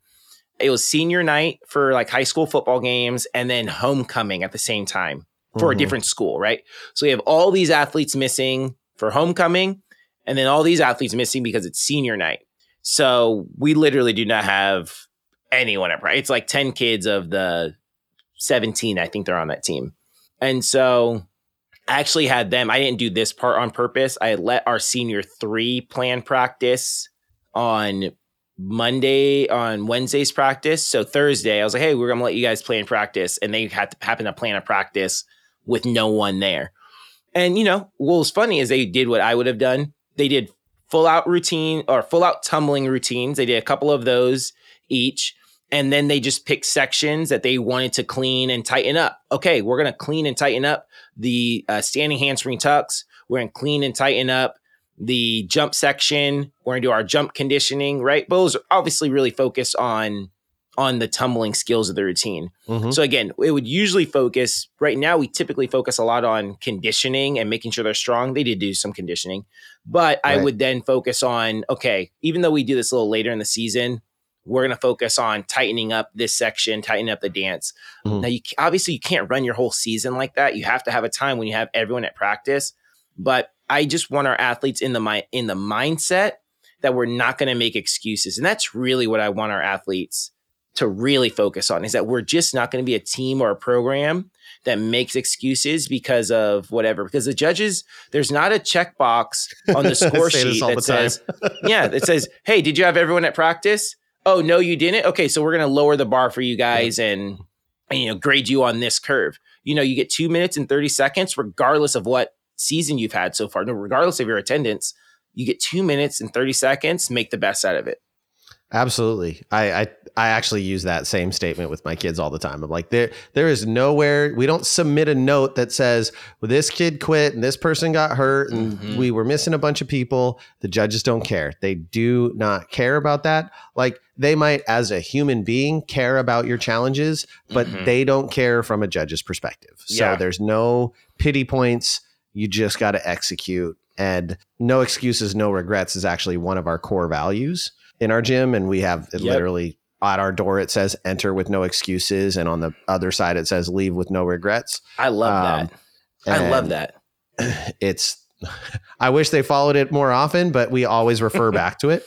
It was senior night for like high school football games and then homecoming at the same time for mm-hmm. a different school, right? So we have all these athletes missing for homecoming and then all these athletes missing because it's senior night. So we literally do not have anyone at It's like 10 kids of the 17, I think they're on that team. And so I actually had them, I didn't do this part on purpose. I let our senior three plan practice on Monday, on Wednesday's practice. So Thursday, I was like, hey, we're to let you guys play in practice. And they had to happen to plan a practice with no one there. And, you know, what was funny is they did what I would have done they did full out routine or full out tumbling routines. They did a couple of those each. And then they just picked sections that they wanted to clean and tighten up. Okay, we're to clean and tighten up the uh, standing handspring tucks. We're to clean and tighten up the jump section. We're going to do our jump conditioning, right? Those obviously really focus on on the tumbling skills of the routine. Mm-hmm. So again, it would usually focus right now we typically focus a lot on conditioning and making sure they're strong. They did do some conditioning. But right. I would then focus on okay, even though we do this a little later in the season, we're going to focus on tightening up this section, tightening up the dance. Mm-hmm. Now you obviously you can't run your whole season like that. You have to have a time when you have everyone at practice. But I just want our athletes in the mi- in the mindset that we're not going to make excuses. And that's really what I want our athletes to really focus on is that we're just not going to be a team or a program that makes excuses because of whatever. Because the judges, there's not a checkbox on the score sheet that says, yeah, it says, hey, did you have everyone at practice? Oh, no, you didn't? Okay, so we're going to lower the bar for you guys and, and, you know, grade you on this curve. You know, you get two minutes and 30 seconds, regardless of what season you've had so far, no, regardless of your attendance, you get two minutes and 30 seconds, make the best out of it. Absolutely. I, I I actually use that same statement with my kids all the time. I'm like, there there is nowhere we don't submit a note that says, well, this kid quit and this person got hurt and mm-hmm. we were missing a bunch of people. The judges don't care. They do not care about that. Like they might, as a human being, care about your challenges, but mm-hmm. they don't care from a judge's perspective. So yeah. there's no pity points. You just got to execute. And no excuses, no regrets is actually one of our core values in our gym, and we have it yep. literally at our door it says enter with no excuses, and on the other side it says leave with no regrets. I love um, that. I love that. It's I wish they followed it more often, but we always refer back to it.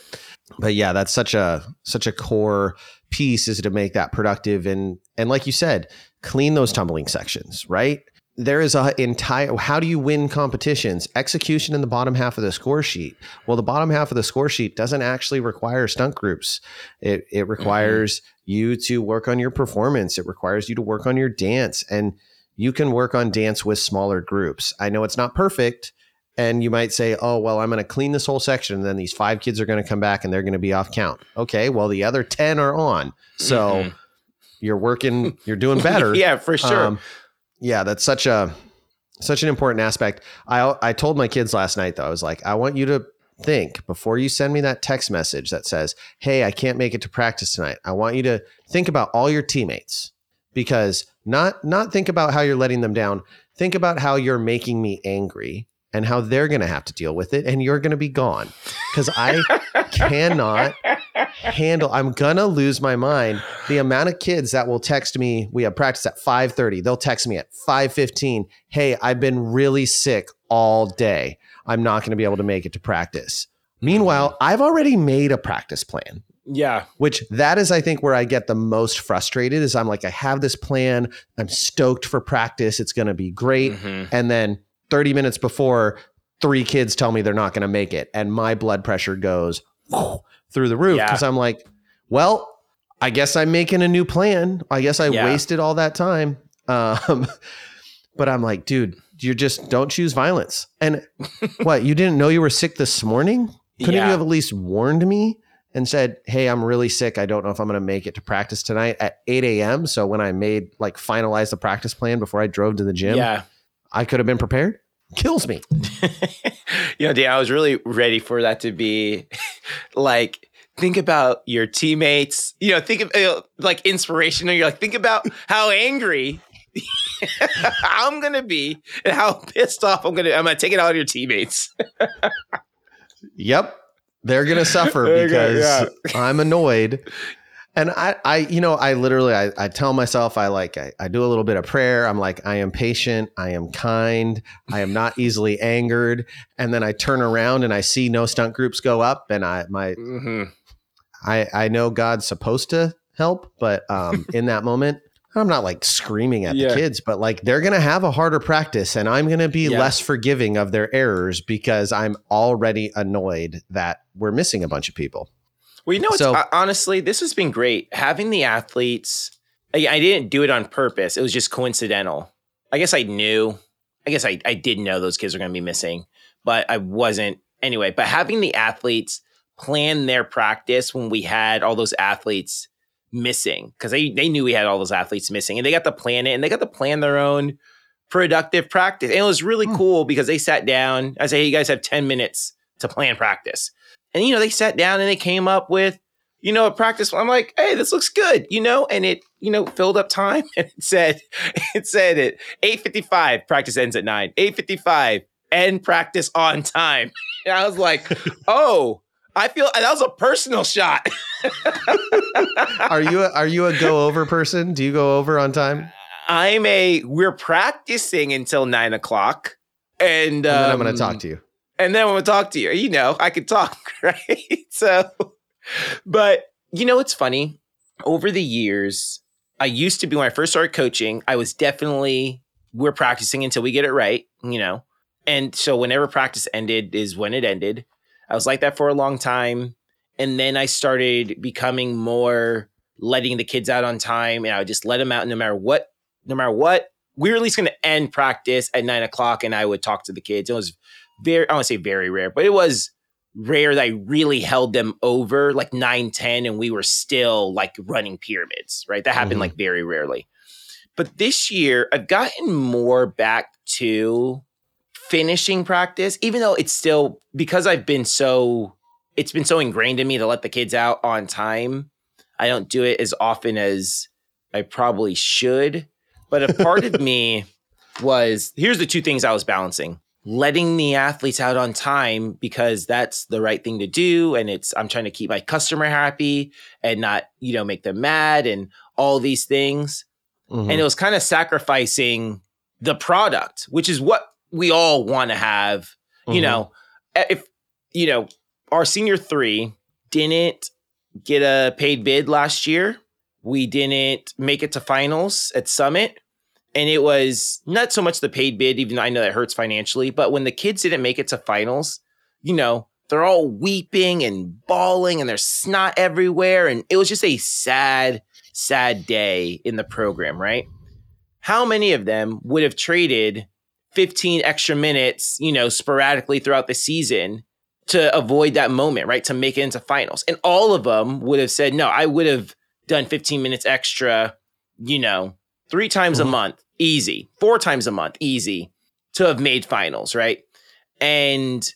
But yeah, that's such a such a core piece is to make that productive and and like you said, clean those tumbling sections, right? There is a entire how do you win competitions? Execution in the bottom half of the score sheet. Well, the bottom half of the score sheet doesn't actually require stunt groups. It it mm-hmm. requires mm-hmm. you to work on your performance. It requires you to work on your dance and you can work on dance with smaller groups. I know it's not perfect, and you might say, "Oh, well, I'm going to clean this whole section, and then these five kids are going to come back and they're going to be off count." Okay, well, the other ten are on, so mm-hmm. you're working, you're doing better. yeah, for sure. Um, yeah, that's such a such an important aspect. I I told my kids last night though, I was like, I want you to think before you send me that text message that says, "Hey, I can't make it to practice tonight." I want you to think about all your teammates because not not think about how you're letting them down. Think about how you're making me angry and how they're going to have to deal with it and you're going to be gone cuz I cannot handle I'm to lose my mind the amount of kids that will text me we have practice at 5:30 they'll text me at 5:15 hey I've been really sick all day I'm not going to be able to make it to practice meanwhile I've already made a practice plan yeah. Which that is, I think, where I get the most frustrated is I'm like, I have this plan. I'm stoked for practice. It's going to be great. Mm-hmm. And then 30 minutes before, three kids tell me they're not going to make it. And my blood pressure goes through the roof because yeah. I'm like, well, I guess I'm making a new plan. I guess I yeah. wasted all that time. Um, but I'm like, dude, you just don't choose violence. And what, you didn't know you were sick this morning? Couldn't yeah. you have at least warned me? and said, Hey, I'm really sick. I don't know if I'm going to make it to practice tonight at 8 a.m. So when I made like finalize the practice plan before I drove to the gym, yeah, I could have been prepared. Kills me. you know, Dan, I was really ready for that to be like, think about your teammates, you know, think of you know, like inspirational. You're like, think about how angry I'm gonna be and how pissed off I'm gonna I'm gonna take it out on your teammates. yep they're gonna suffer because yeah. I'm annoyed. And I, I, you know, I literally, I, I tell myself, I like, I, I do a little bit of prayer. I'm like, I am patient. I am kind. I am not easily angered. And then I turn around and I see no stunt groups go up, and I, my, mm-hmm. I, I know God's supposed to help, but um, in that moment, I'm not like screaming at yeah. the kids, but like they're going to have a harder practice and I'm going to be yeah. less forgiving of their errors because I'm already annoyed that we're missing a bunch of people. Well, you know, so, uh, honestly, this has been great. Having the athletes, I, I, didn't do it on purpose. It was just coincidental. I guess I knew, I guess I, I did know those kids were going to be missing, but I wasn't anyway. But having the athletes plan their practice when we had all those athletes missing because they, they knew we had all those athletes missing and they got to plan it and they got to plan their own productive practice. And it was really mm. cool because they sat down. I say, hey, you guys have 10 minutes to plan practice. And, you know, they sat down and they came up with, you know, a practice. I'm like, hey, this looks good, you know, and it, you know, filled up time and it said, it said it 855 practice ends at nine, 855 end practice on time. And I was like, oh, I feel that was a personal shot. are you a, are you a go over person? Do you go over on time? I'm a. We're practicing until nine o'clock, and, and then I'm going to talk um, to you. And then going to talk to you. You know, I can talk, right? So, but you know, it's funny. Over the years, I used to be when I first started coaching. I was definitely we're practicing until we get it right. You know, and so whenever practice ended is when it ended. I was like that for a long time. And then I started becoming more letting the kids out on time. And I would just let them out no matter what, no matter what. We were at least going to end practice at nine o'clock and I would talk to the kids. It was very, I want to say very rare, but it was rare that I really held them over like 9, 10, and we were still like running pyramids, right? That happened mm-hmm. like very rarely. But this year, I've gotten more back to finishing practice, even though it's still because I've been so it's been so ingrained in me to let the kids out on time. I don't do it as often as I probably should. But a part of me was here's the two things I was balancing. Letting the athletes out on time because that's the right thing to do and it's I'm trying to keep my customer happy and not, you know, make them mad and all these things. Mm-hmm. And it was kind of sacrificing the product, which is what we all want to have Mm-hmm. You know, if you know our senior three didn't get a paid bid last year, we didn't make it to finals at Summit. And it was not so much the paid bid, even though I know that hurts financially, but when the kids didn't make it to finals, you know, they're all weeping and bawling and there's snot everywhere. And it was just a sad, sad day in the program, right? How many of them would have traded 15 extra minutes, you know, sporadically throughout the season to avoid that moment, right? To make it into finals. And all of them would have said, no, I would have done 15 minutes extra, you know, three times mm-hmm. a month, easy, four times a month, easy to have made finals, right? And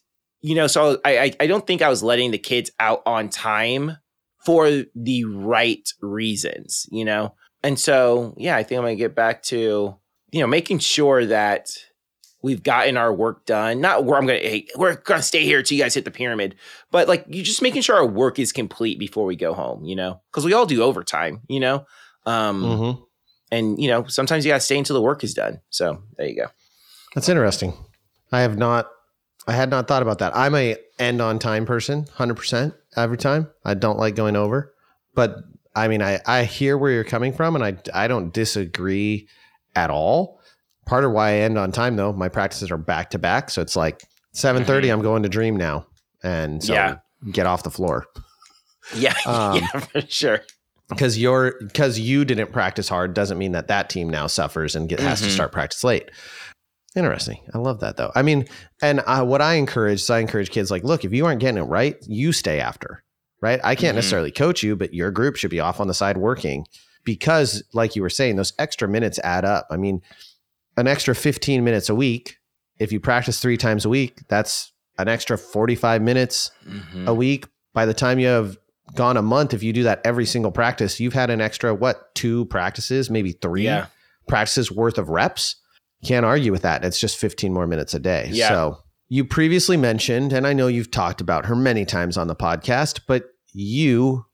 you know, so I, I don't think I was letting the kids out on time for the right reasons, you know? And so, yeah, I think I'm to get back to, you know, making sure that we've gotten our work done. Not where I'm to, hey, we're to stay here till you guys hit the pyramid, but like you just making sure our work is complete before we go home, you know? Because we all do overtime, you know? Um, mm-hmm. And, you know, sometimes you got to stay until the work is done. So there you go. That's interesting. I have not I had not thought about that. I'm a end on time person, 100% every time. I don't like going over. But I mean, I, I hear where you're coming from and I, I don't disagree at all. Part of why I end on time though, my practices are back to back. So it's like 7:30 mm-hmm. I'm going to dream now. And so yeah. get off the floor. Yeah. Um, yeah, for sure. Because you're because you didn't practice hard doesn't mean that that team now suffers and get, mm-hmm. has to mm-hmm. start practice late. Interesting. I love that though. I mean, and uh, what I encourage is I encourage kids like, look, if you aren't getting it right, you stay after, right? I can't mm-hmm. necessarily coach you, but your group should be off on the side working because, like you were saying, those extra minutes add up. I mean, an extra 15 minutes a week, if you practice three times a week, that's an extra 45 minutes mm-hmm. a week. By the time you have gone a month, if you do that every single practice, you've had an extra, what, two practices, maybe three yeah. practices worth of reps can't argue with that. It's just 15 more minutes a day. Yeah. So you previously mentioned, and I know you've talked about her many times on the podcast, but you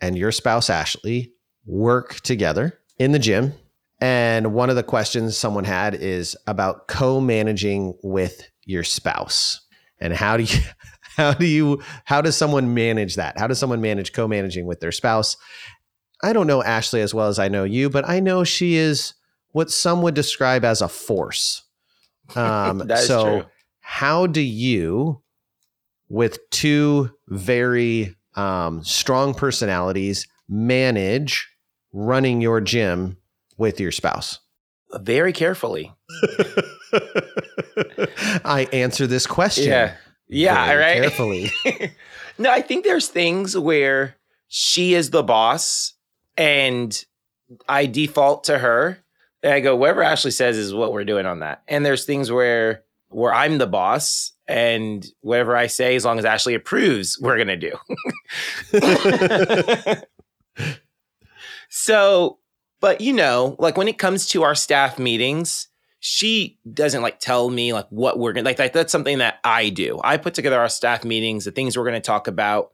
and your spouse, Ashley, work together in the gym. And one of the questions someone had is about co managing with your spouse. And how do you, how do you, how does someone manage that? How does someone manage co managing with their spouse? I don't know Ashley as well as I know you, but I know she is what some would describe as a force. Um, so, true. how do you, with two very um, strong personalities, manage running your gym with your spouse? Very carefully. I answer this question. Yeah. Yeah, right. Carefully. no, I think there's things where she is the boss and I default to her and I go, whatever Ashley says is what we're doing on that. And there's things where where I'm the boss and whatever I say, as long as Ashley approves, we're gonna do. so, but you know, like when it comes to our staff meetings, she doesn't like tell me like what we're gonna like, like that's something that I do. I put together our staff meetings, the things we're gonna talk about.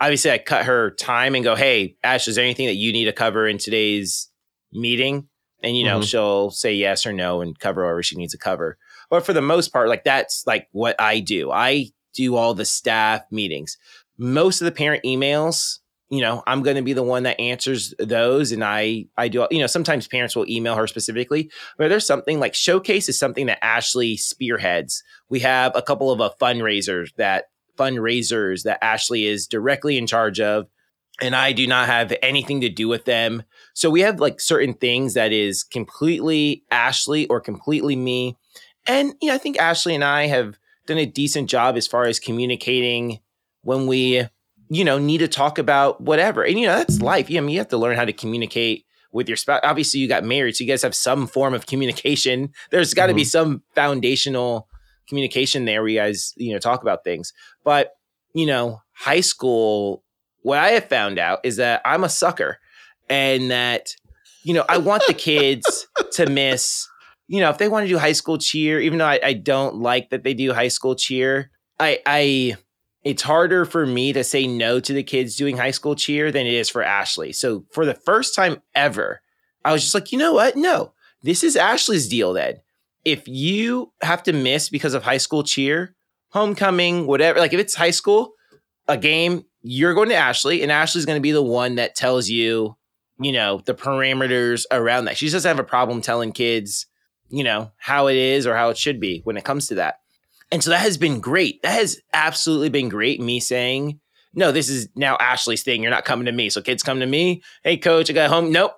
Obviously, I cut her time and go, hey, Ash, is there anything that you need to cover in today's meeting? and you know mm-hmm. she'll say yes or no and cover whatever she needs to cover but for the most part like that's like what i do i do all the staff meetings most of the parent emails you know i'm going to be the one that answers those and i i do you know sometimes parents will email her specifically but there's something like showcase is something that ashley spearheads we have a couple of uh, fundraisers that fundraisers that ashley is directly in charge of and I do not have anything to do with them. So we have like certain things that is completely Ashley or completely me. And you know, I think Ashley and I have done a decent job as far as communicating when we, you know, need to talk about whatever. And you know, that's life. Yeah, I mean, you have to learn how to communicate with your spouse. Obviously, you got married, so you guys have some form of communication. There's got to mm-hmm. be some foundational communication there where you guys, you know, talk about things. But, you know, high school what I have found out is that I'm a sucker and that, you know, I want the kids to miss, you know, if they want to do high school cheer, even though I, I don't like that they do high school cheer, I, I, it's harder for me to say no to the kids doing high school cheer than it is for Ashley. So for the first time ever, I was just like, you know what? No, this is Ashley's deal then. If you have to miss because of high school cheer, homecoming, whatever. Like if it's high school, a game, you're going to Ashley, and Ashley's going to be the one that tells you, you know, the parameters around that. She doesn't have a problem telling kids, you know, how it is or how it should be when it comes to that. And so that has been great. That has absolutely been great. Me saying, no, this is now Ashley's thing. You're not coming to me. So kids come to me. Hey, coach, I got home. Nope.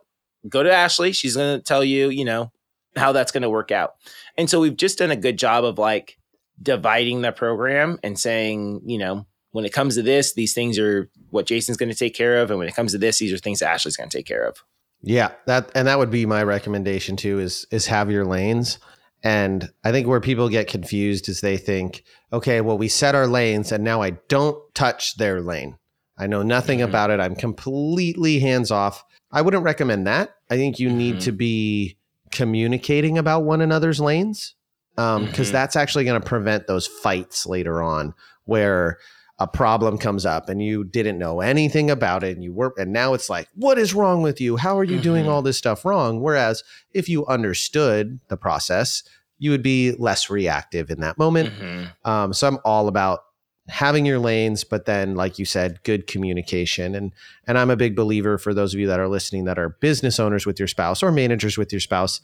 Go to Ashley. She's going to tell you, you know, how that's going to work out. And so we've just done a good job of like dividing the program and saying, you know, when it comes to this, these things are what Jason's going to take care of. And when it comes to this, these are things Ashley's going to take care of. Yeah, that and that would be my recommendation too is is have your lanes. And I think where people get confused is they think, okay, well, we set our lanes and now I don't touch their lane. I know nothing mm-hmm. about it. I'm completely hands off. I wouldn't recommend that. I think you mm-hmm. need to be communicating about one another's lanes because um, mm-hmm. that's actually going to prevent those fights later on where a problem comes up and you didn't know anything about it and you were and now it's like what is wrong with you how are you mm-hmm. doing all this stuff wrong whereas if you understood the process you would be less reactive in that moment mm-hmm. um, so i'm all about having your lanes but then like you said good communication and and i'm a big believer for those of you that are listening that are business owners with your spouse or managers with your spouse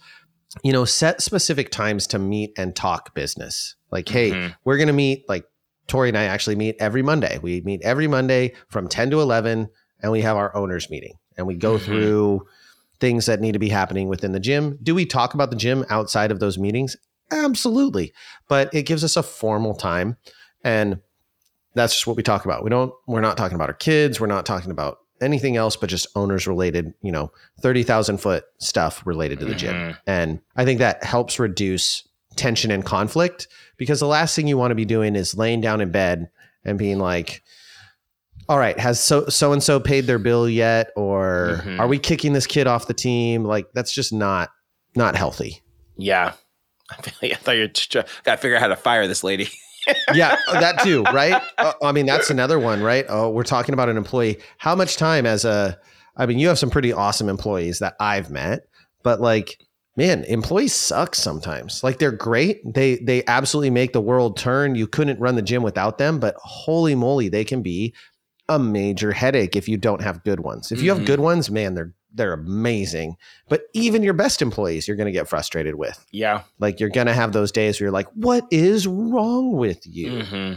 you know set specific times to meet and talk business like hey mm-hmm. we're going to meet like Tori and I actually meet every Monday. We meet every Monday from 10 to 11 and we have our owners meeting and we go mm-hmm. through things that need to be happening within the gym. Do we talk about the gym outside of those meetings? Absolutely. But it gives us a formal time and that's just what we talk about. We don't we're not talking about our kids, we're not talking about anything else but just owners related, you know, 30,000 foot stuff related to the gym. Mm-hmm. And I think that helps reduce tension and conflict because the last thing you want to be doing is laying down in bed and being like all right has so so and so paid their bill yet? Or mm-hmm. are we kicking this kid off the team? Like that's just not not healthy. Yeah. I, I thought you got to figure out how to fire this lady. Yeah that too right? Uh, i mean that's another one right? Oh we're talking about an employee. How much time as a i mean you have some pretty awesome employees that i've met but like man, employees suck sometimes. Like they're great. They they absolutely make the world turn. You couldn't run the gym without them, but holy moly, they can be a major headache if you don't have good ones. If you mm-hmm. have good ones, man, they're they're amazing. But even your best employees, you're going to get frustrated with. Yeah. Like you're going to have those days where you're like, "What is wrong with you?" Mm-hmm.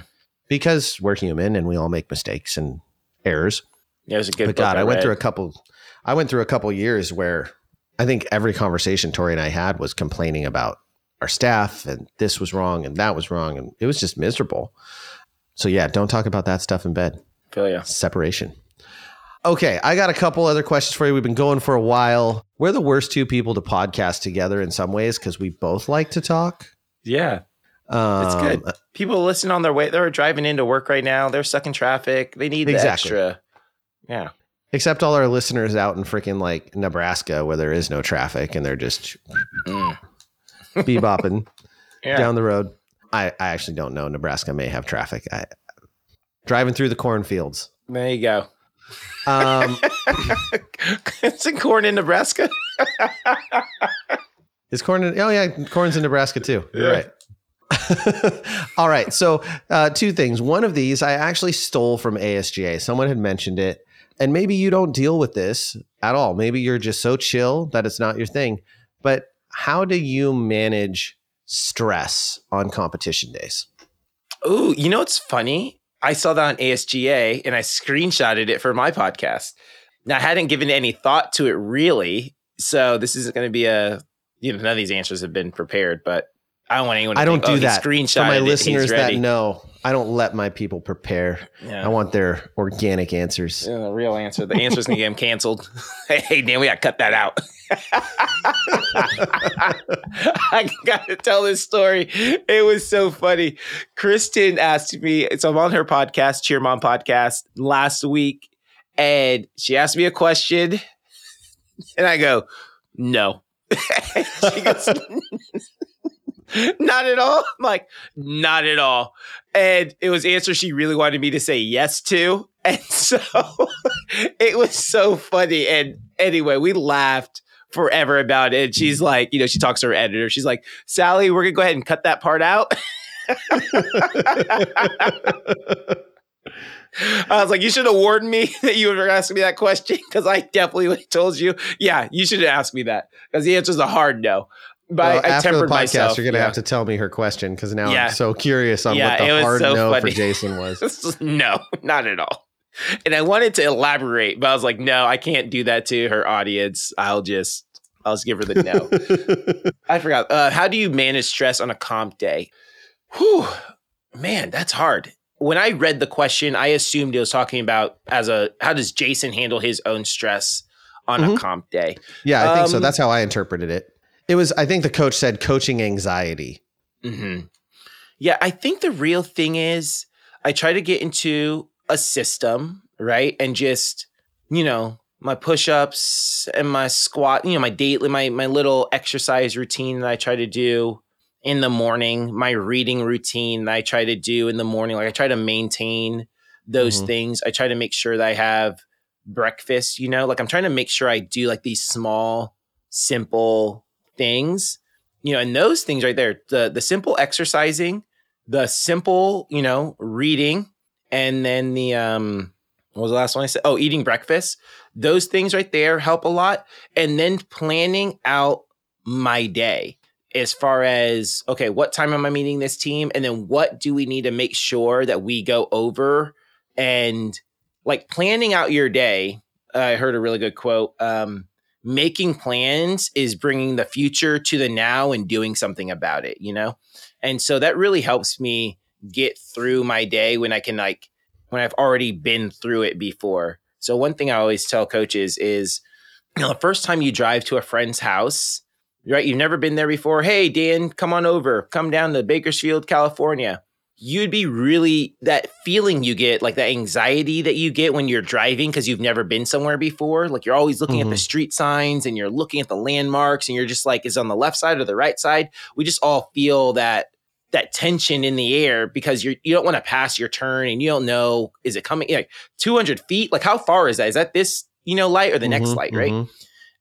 Because we're human and we all make mistakes and errors. Yeah, it was a good. But God, I, I went through a couple. I went through a couple years where I think every conversation Tori and I had was complaining about our staff and this was wrong and that was wrong. And it was just miserable. So, yeah, don't talk about that stuff in bed. Feel ya. Separation. Okay, I got a couple other questions for you. We've been going for a while. We're the worst two people to podcast together in some ways because we both like to talk. Yeah. Um, it's good. People listen on their way. They're driving into work right now. They're stuck in traffic. They need the exactly. extra. Yeah. Except all our listeners out in freaking like Nebraska where there is no traffic and they're just mm. bebopping yeah. down the road. I, I actually don't know. Nebraska may have traffic. I, driving through the cornfields. There you go. Um, it's in corn in Nebraska. is corn in? Oh yeah, corn's in Nebraska too. Yeah. right. All right. So, uh, two things. One of these I actually stole from ASGA. Someone had mentioned it and maybe you don't deal with this at all. Maybe you're just so chill that it's not your thing. But how do you manage stress on competition days? Oh, you know what's funny? I saw that on ASGA and I screenshotted it for my podcast. Now I hadn't given any thought to it really. So this isn't going to be a you know, none of these answers have been prepared, but I don't want anyone. I don't think, do oh, that. Screenshot for my listeners that know. I don't let my people prepare. Yeah. I want their organic answers. Yeah, the real answer. The answer's gonna get them canceled. hey, Dan, we gotta cut that out. I gotta tell this story. It was so funny. Kristen asked me. So I'm on her podcast, Cheer Mom podcast, last week, and she asked me a question, and I go, "No." she goes, not at all. I'm like, not at all. And it was answer she really wanted me to say yes to. And so it was so funny. And anyway, we laughed forever about it. And she's like, you know, she talks to her editor. She's like, Sally, we're gonna go ahead and cut that part out. I was like, you should have warned me that you were asking me that question because I definitely told you, yeah, you should have asked me that because the answer is a hard no. But well, after the podcast, myself. you're gonna yeah. have to tell me her question because now Yeah. I'm so curious on Yeah, what the hard so no funny. for Jason was. no, not at all. And I wanted to elaborate, but I was like, no, I can't do that to her audience. I'll just, I'll just give her the no. I forgot. Uh, how do you manage stress on a comp day? Whew, man, that's hard. When I read the question, I assumed it was talking about as a how does Jason handle his own stress on a Mhm. comp day? yeah, I think so. Um, That's how I interpreted it. It was. I think the coach said coaching anxiety. hmm Yeah, I think the real thing is I try to get into a system, right? And just, you know, my push-ups and my squat, you know, my daily my my little exercise routine that I try to do in the morning, my reading routine that I try to do in the morning. Like I try to maintain those Mhm. things. I try to make sure that I have breakfast, you know, like I'm trying to make sure I do like these small, simple things you know, and those things right there, the the simple exercising, the simple, you know, reading, and then the um what was the last one I said? Oh, eating breakfast. Those things right there help a lot. And then planning out my day as far as okay, what time am I meeting this team? And then what do we need to make sure that we go over and like planning out your day. I heard a really good quote. Um, making plans is bringing the future to the now and doing something about it, you know? And so that really helps me get through my day when I can like when I've already been through it before. So one thing I always tell coaches is, you know, the first time you drive to a friend's house, right? You've never been there before. Hey, Dan, come on over. Come down to Bakersfield, California. You'd be really that feeling you get, like that anxiety that you get when you're driving because you've never been somewhere before. Like you're always looking at the Mhm. street signs and you're looking at the landmarks and you're just like, is on the left side or the right side? We just all feel that that tension in the air because you're you don't want to pass your turn and you don't know is it coming like 200 feet like how far is that is that this you know light or the next Mhm, light right mhm.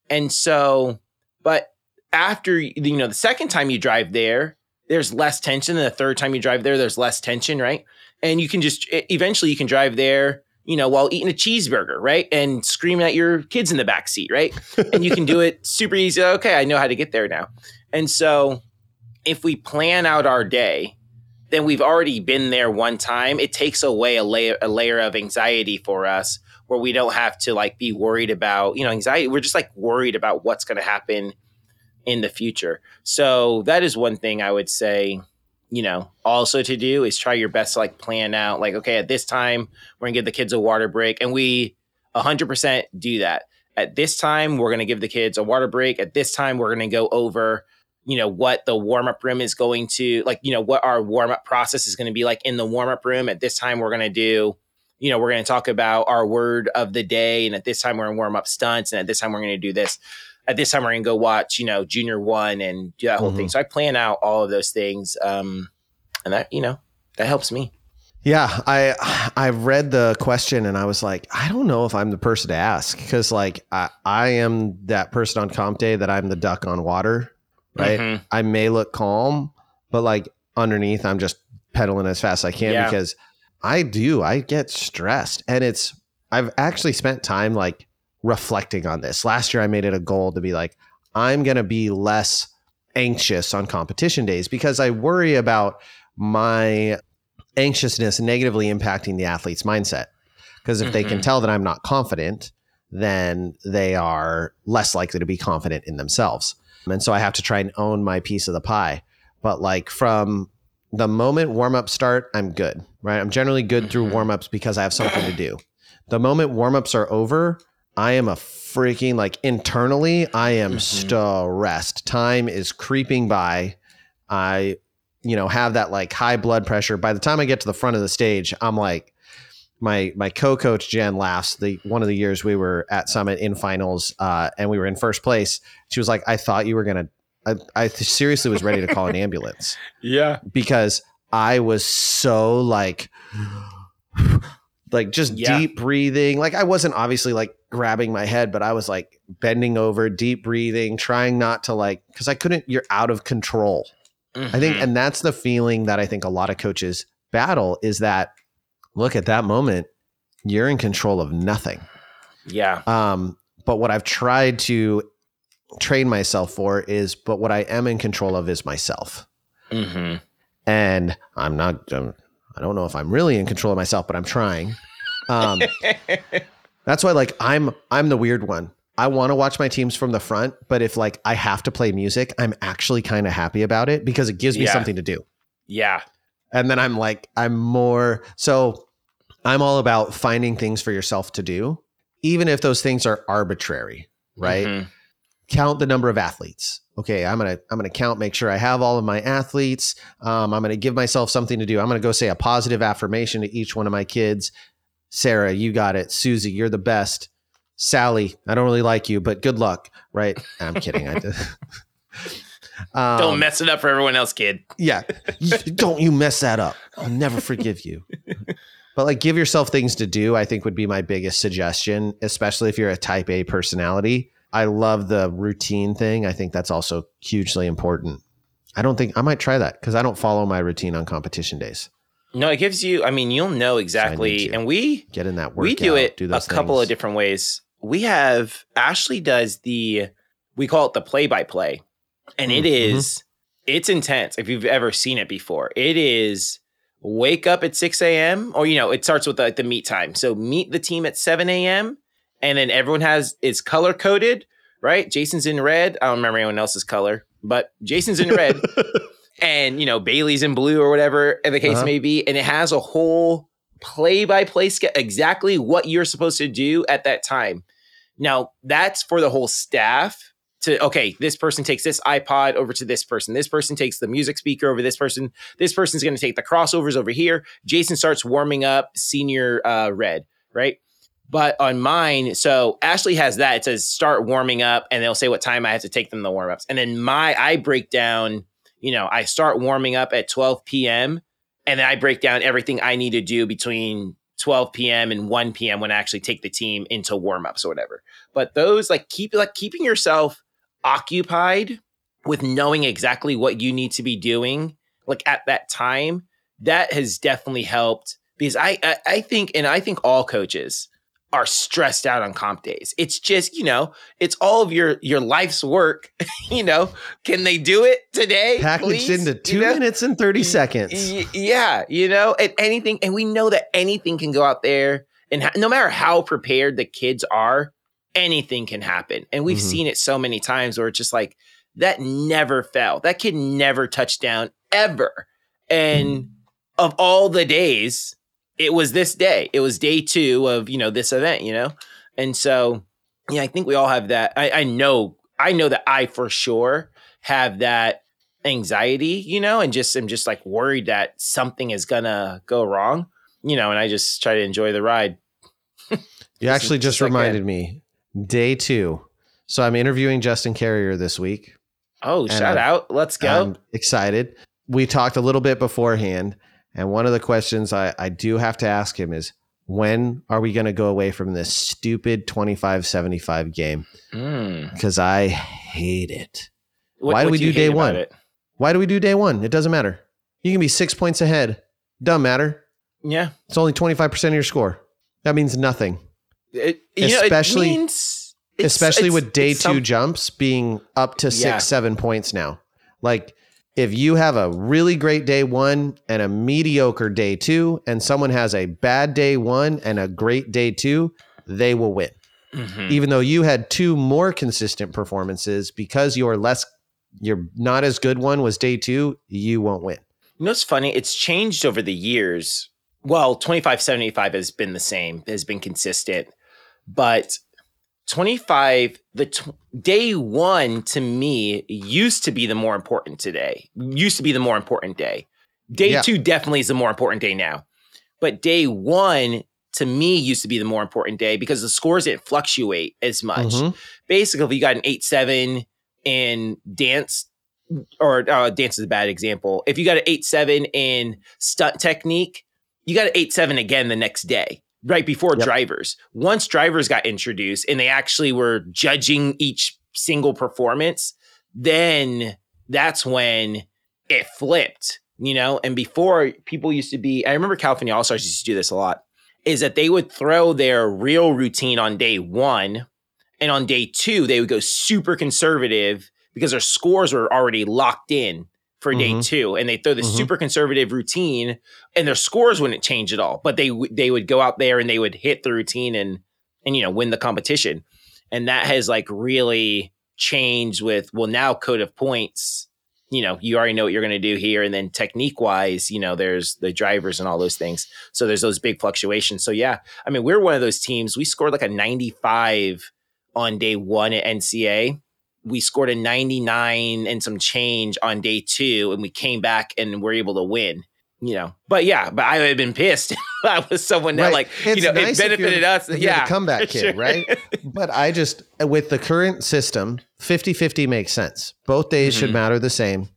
and so but after you know the second time you drive there there's less tension and the third time you drive there there's less tension right? And you can just eventually you can drive there you know while eating a cheeseburger right? And screaming at your kids in the back seat right? And you can do it super easy okay i know how to get there now. And so if we plan out our day then we've already been there one time it takes away a layer a layer of anxiety for us where we don't have to like be worried about you know anxiety we're just like worried about what's going to happen in the future. So that is one thing i would say you know also to do is try your best to like plan out like okay at this time we're to give the kids a water break and we 100% do that. At this time we're to give the kids a water break. At this time we're to go over you know what the warm up room is going to like you know what our warm up process is going to be like in the warm up room. At this time we're to do you know we're to talk about our word of the day and at this time we're to warm up stunts and at this time we're to do this at this time we're going to go watch you know junior one and do that whole thing Mhm. so i plan out all of those things um and that you know that helps me Yeah, I I read the question and I was like, I don't know if I'm the person to ask because like I, I am that person on comp day that I'm the duck on water, right? Mhm. I may look calm, but like underneath, I'm just pedaling as fast as I can Yeah. because I do. I get stressed, and it's. I've actually spent time like reflecting on this. Last year, I made it a goal to be like, I'm gonna be less anxious on competition days because I worry about my anxiousness negatively impacting the athlete's mindset. Because if they can Mhm. tell that I'm not confident, then they are less likely to be confident in themselves. And so I have to try and own my piece of the pie. But like from the moment warm ups start, I'm good, right? I'm generally good through Mhm. warm ups because I have something to do. The moment warm ups are over, I am a freaking like internally, I am Mhm. stressed. Time is creeping by. I, you know, have that like high blood pressure. By the time I get to the front of the stage, I'm like, my my co-coach Jen laughs. The one of the years we were at Summit in finals, uh, and we were in first place. She was like, "I thought you were gonna." I, I seriously was ready to call an ambulance yeah because I was so like, like just Yeah. deep breathing. Like I wasn't obviously like grabbing my head, but I was like bending over, deep breathing, trying not to like because I couldn't. You're out of control. Mm-hmm. I think, mm-hmm. and that's the feeling that I think a lot of coaches battle is that look at that moment, you're in control of nothing. Yeah. Um, but what I've tried to train myself for is, but what I am in control of is myself. Mm-hmm. And I'm not, um, I don't know if I'm really in control of myself, but I'm trying. Um, that's why, like, I'm, I'm the weird one. I want to watch my teams from the front, but if like I have to play music, I'm actually kind of happy about it because it gives me yeah. something to do. Yeah. And then I'm like, I'm more so I'm all about finding things for yourself to do, even if those things are arbitrary, right? Mm-hmm. Count the number of athletes. Okay, I'm gonna I'm gonna count, make sure I have all of my athletes. Um, I'm gonna give myself something to do. I'm gonna go say a positive affirmation to each one of my kids. Sarah, you got it. Susie, you're the best. Sally, I don't really like you, but good luck. Right? I'm kidding. I did. Um, don't mess it up for everyone else, kid. Yeah. don't you mess that up. I'll never forgive you. But like give yourself things to do, I think would be my biggest suggestion, especially if you're a type A personality. I love the routine thing. I think that's also hugely important. I don't think I might try that because I don't follow my routine on competition days. No, it gives you. I mean, you'll know exactly, so and we get in that. Workout, we do it do a couple of different ways. We have Ashley does the we call it the play by play, and mm-hmm. it is it's intense. If you've ever seen it before, it is wake up at 6 a.m. or you know it starts with the, the meet time. So meet the team at 7 a.m. and then everyone has is color coded, right? Jason's in red. I don't remember anyone else's color, but Jason's in red, and you know Bailey's in blue or whatever the case uh-huh. may be, and it has a whole play by play schedule exactly what you're supposed to do at that time. Now that's for the whole staff to okay this person takes this ipod over to this person this person takes the music speaker over this person this person's going to take the crossovers over here jason starts warming up senior uh, red right but on mine so ashley has that it says start warming up and they'll say what time i have to take them the warm-ups and then my i break down you know i start warming up at 12 p.m and then i break down everything i need to do between 12 p.m. and 1 p.m. when I actually take the team into warmups or whatever. But those like keep like keeping yourself occupied with knowing exactly what you need to be doing like at that time that has definitely helped because I, I, I think and i think all coaches are stressed out on comp days it's just you know it's all of your your life's work you know can they do it today packaged please? into two you know? minutes and 30 seconds y- yeah you know and anything and we know that anything can go out there and ha- no matter how prepared the kids are anything can happen. And we've mm-hmm. seen it so many times where it's just like that never fell. That kid never touched down ever. And mm-hmm. of all the days, it was this day. It was day two of, you know, this event, you know? And so, yeah, I think we all have that. I, I know, I know that I for sure have that anxiety, you know, and just I'm just like worried that something is gonna go wrong, you know, and I just try to enjoy the ride. you actually just reminded me Day two. So I'm interviewing Justin Carrier this week. Oh, shout I'm, out. Let's go. I'm excited. We talked a little bit beforehand. And one of the questions I, I do have to ask him is when are we going to go away from this stupid 25 75 game? Because mm. I hate it. What, Why do we do day one? Why do we do day one? It doesn't matter. You can be six points ahead. Doesn't matter. Yeah. It's only 25% of your score. That means nothing. It, especially know, means, especially it's, with day two some, jumps being up to six, yeah. seven points now. Like if you have a really great day one and a mediocre day two, and someone has a bad day one and a great day two, they will win. Mm-hmm. Even though you had two more consistent performances, because your less, your not as good one was day two, you won't win. You know, it's funny. It's changed over the years. Well, twenty five seventy five has been the same, has been consistent but 25 the t- day 1 to me used to be the more important today used to be the more important day. Day yeah. 2 definitely is the more important day now. But day 1 to me used to be the more important day because the scores didn't fluctuate as much. Mm-hmm. basically if you got an 8-7 in dance or uh, dance is a bad example. If you got an 8-7 in stunt technique you got an 8-7 again the next day right before yep. drivers. Once drivers got introduced and they actually were judging each single performance, then that's when it flipped, you know. And before people used to be, I remember California All Stars used to do this a lot. Is that they would throw their real routine on day one, and on day two they would go super conservative because their scores were already locked in for day mm-hmm. two, and they throw the mm-hmm. super conservative routine, and their scores wouldn't change at all. But they they would go out there and they would hit the routine and and you know win the competition, and that has like really changed with well now code of points. You know, you already know what you're going to do here, and then technique wise, you know, there's the drivers and all those things. So there's those big fluctuations. So yeah, I mean, we're one of those teams. We scored like a 95 on day one at NCA we scored a 99 and some change on day two and we came back and we're able to win you know but yeah but i would have been pissed i was someone that right. like it's you know nice it benefited us yeah comeback kid sure. right but i just with the current system 50-50 makes sense both days mm-hmm. should matter the same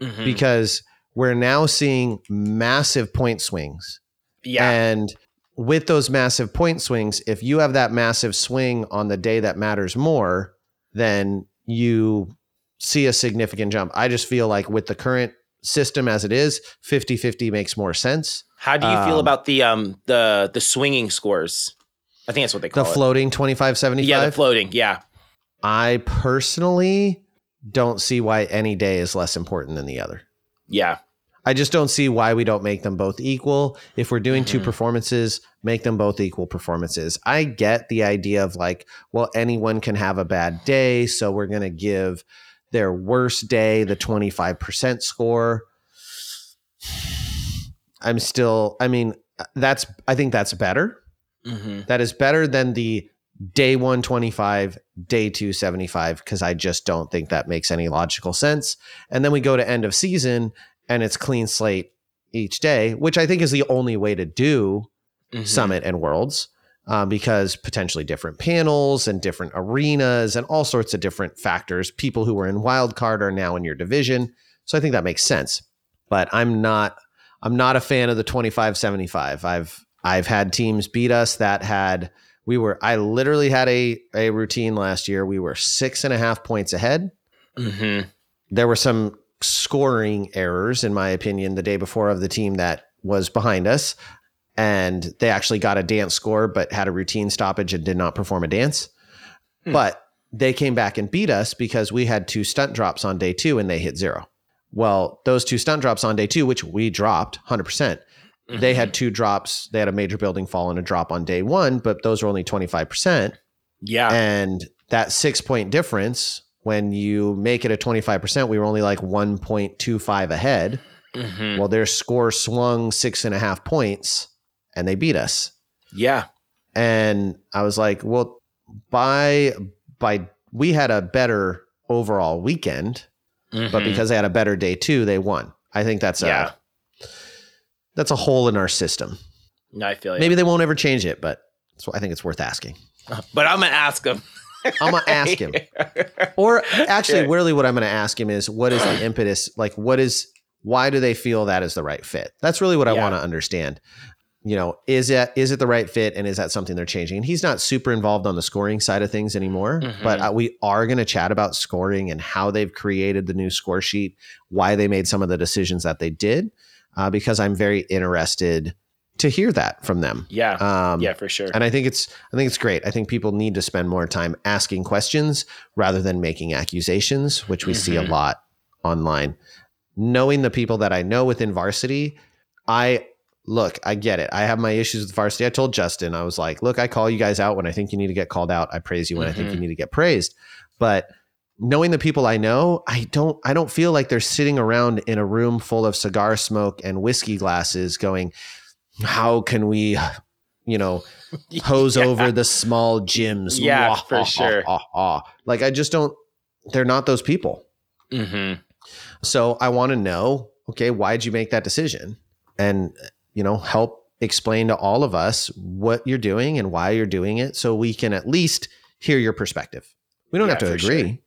mm-hmm. because we're now seeing massive point swings yeah and with those massive point swings if you have that massive swing on the day that matters more then you see a significant jump. I just feel like with the current system as it is, 50-50 makes more sense. How do you um, feel about the um the the swinging scores? I think that's what they call the it. floating 25 75. Yeah, the floating, yeah. I personally don't see why any day is less important than the other. Yeah. I just don't see why we don't make them both equal. If we're doing mm-hmm. two performances, make them both equal performances. I get the idea of like, well, anyone can have a bad day, so we're going to give their worst day the 25% score. I'm still, I mean, that's, I think that's better. Mm-hmm. That is better than the day 125, day 275, because I just don't think that makes any logical sense. And then we go to end of season and it's clean slate each day, which I think is the only way to do mm-hmm. Summit and Worlds. Um, because potentially different panels and different arenas and all sorts of different factors. People who were in wildcard are now in your division, so I think that makes sense. But I'm not I'm not a fan of the 25-75. I've I've had teams beat us that had we were I literally had a a routine last year. We were six and a half points ahead. Mm-hmm. There were some scoring errors, in my opinion, the day before of the team that was behind us. And they actually got a dance score, but had a routine stoppage and did not perform a dance. Hmm. But they came back and beat us because we had two stunt drops on day two and they hit zero. Well, those two stunt drops on day two, which we dropped 100%, percent mm hmm they had two drops. They had a major building fall and a drop on day one, but those were only 25%. Yeah. And that six point difference when you make it a 25%, we were only like 1.25 ahead. Mm-hmm. Well, their score swung six and a half points and they beat us. Yeah. And I was like, well, by by we had a better overall weekend, mm-hmm. but because they had a better day too, they won. I think that's yeah. a that's a hole in our system. No, I feel like maybe they won't ever change it, but I think it's worth asking. But I'm gonna ask them. I'm gonna ask him. Or actually, yeah. really, what I'm gonna ask him is, what is the impetus? Like, what is? Why do they feel that is the right fit? That's really what I want to understand. You know, is it is it the right fit, and is that something they're changing? And he's not super involved on the scoring side of things anymore, mm-hmm. but uh, we are going to chat about scoring and how they've created the new score sheet, why they made some of the decisions that they did, uh, because I'm very interested to hear that from them. Yeah. Um, yeah, for sure. And I think it's I think it's great. I think people need to spend more time asking questions rather than making accusations, which we mm-hmm. see a mm-hmm. lot online. Knowing the people that I know within varsity, I look, I get it. I have my issues with varsity. I told Justin, I was like, look, I call you guys out when I think you need to get called out. I praise you when mm-hmm. I think you mm-hmm. need to get praised. But knowing the people I know, I don't I don't feel like they're sitting around in a room full of cigar smoke and whiskey glasses going, how can we you know hose yeah. over the small gyms yeah wah, for sure Ah, like i just don't they're not those people mm-hmm. so i want to know okay why'd you make that decision and you know help explain to all of us what you're doing and why you're doing it so we can at least hear your perspective we don't yeah, have to agree sure.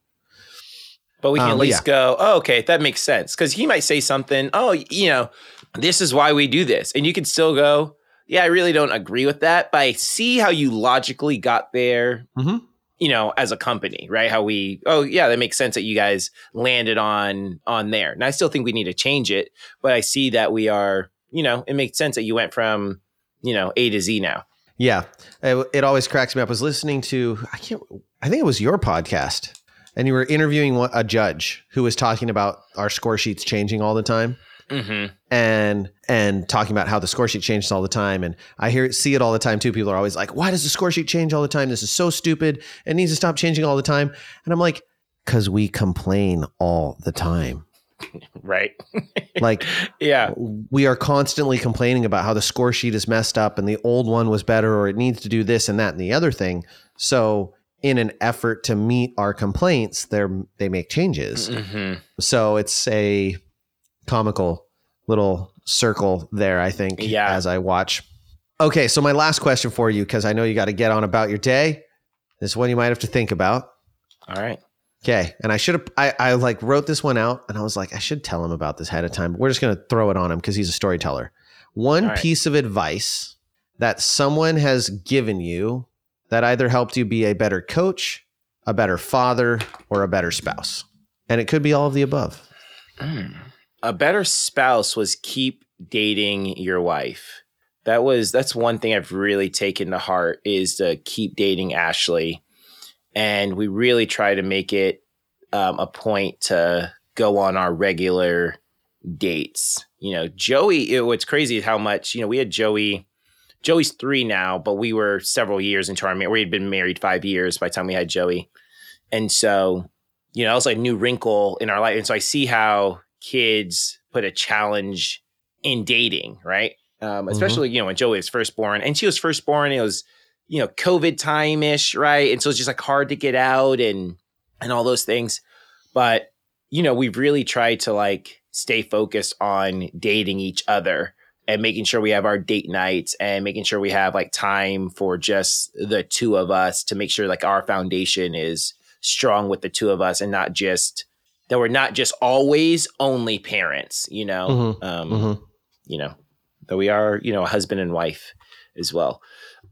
but we can um, at least yeah. go oh okay that makes sense because he might say something oh you know this is why we do this. And you can still go, yeah, I really don't agree with that, but I see how you logically got there. Mm-hmm. you know, as a company, right? How we, oh yeah, that makes sense that you guys landed on on there. And I still think we need to change it, but I see that we are, you know, it makes sense that you went from, you know, A to Z now. Yeah, it, it always cracks me up. I was listening to, I can't, I think it was your podcast, and you were interviewing a judge who was talking about our score sheets changing all the time. Mm-hmm. and and talking about how the score sheet changes all the time. And I hear see it all the time too. People are always like, "Why does the score sheet change all the time? This is so stupid. It needs to stop changing all the time." And I'm like, "Cause we complain all the time." right. like, yeah, we are constantly complaining about how the score sheet is messed up and the old one was better, or it needs to do this and that and the other thing. So in an effort to meet our complaints, they they make changes. Mm-hmm. So it's a comical little circle there, I think, yeah. as I watch. Okay, so my last question for you, because I know you got to get on about your day. This one you might have to think about. All right. Okay. And I should have, I, I like wrote this one out and I was like, I should tell him about this ahead of time. We're just going to throw it on him because he's a storyteller. One right. piece of advice that someone has given you that either helped you be a better coach, a better father, or a better spouse. And it could be all of the above. Mm a better spouse was keep dating your wife. That was that's one thing I've really taken to heart is to keep dating Ashley, and we really try to make it um, a point to go on our regular dates. You know, Joey. It, what's crazy is how much you know we had Joey. Joey's three now, but we were several years into our marriage. We had been married five years by the time we had Joey, and so you know that was like a new wrinkle in our life. And so I see how kids put a challenge in dating, right? Um, mm-hmm. especially, mm-hmm. you know, when Joey was first born and she was first born, it was, you know, COVID time ish, right? And so it's just like hard to get out and, and all those things. But, you know, we've really tried to like stay focused on dating each other and making sure we have our date nights and making sure we have like time for just the two of us to make sure like our foundation is strong with the two of us and not just that we're not just always only parents, you know, mm-hmm. Um, mm-hmm. you know, that we are, you know, a husband and wife as well.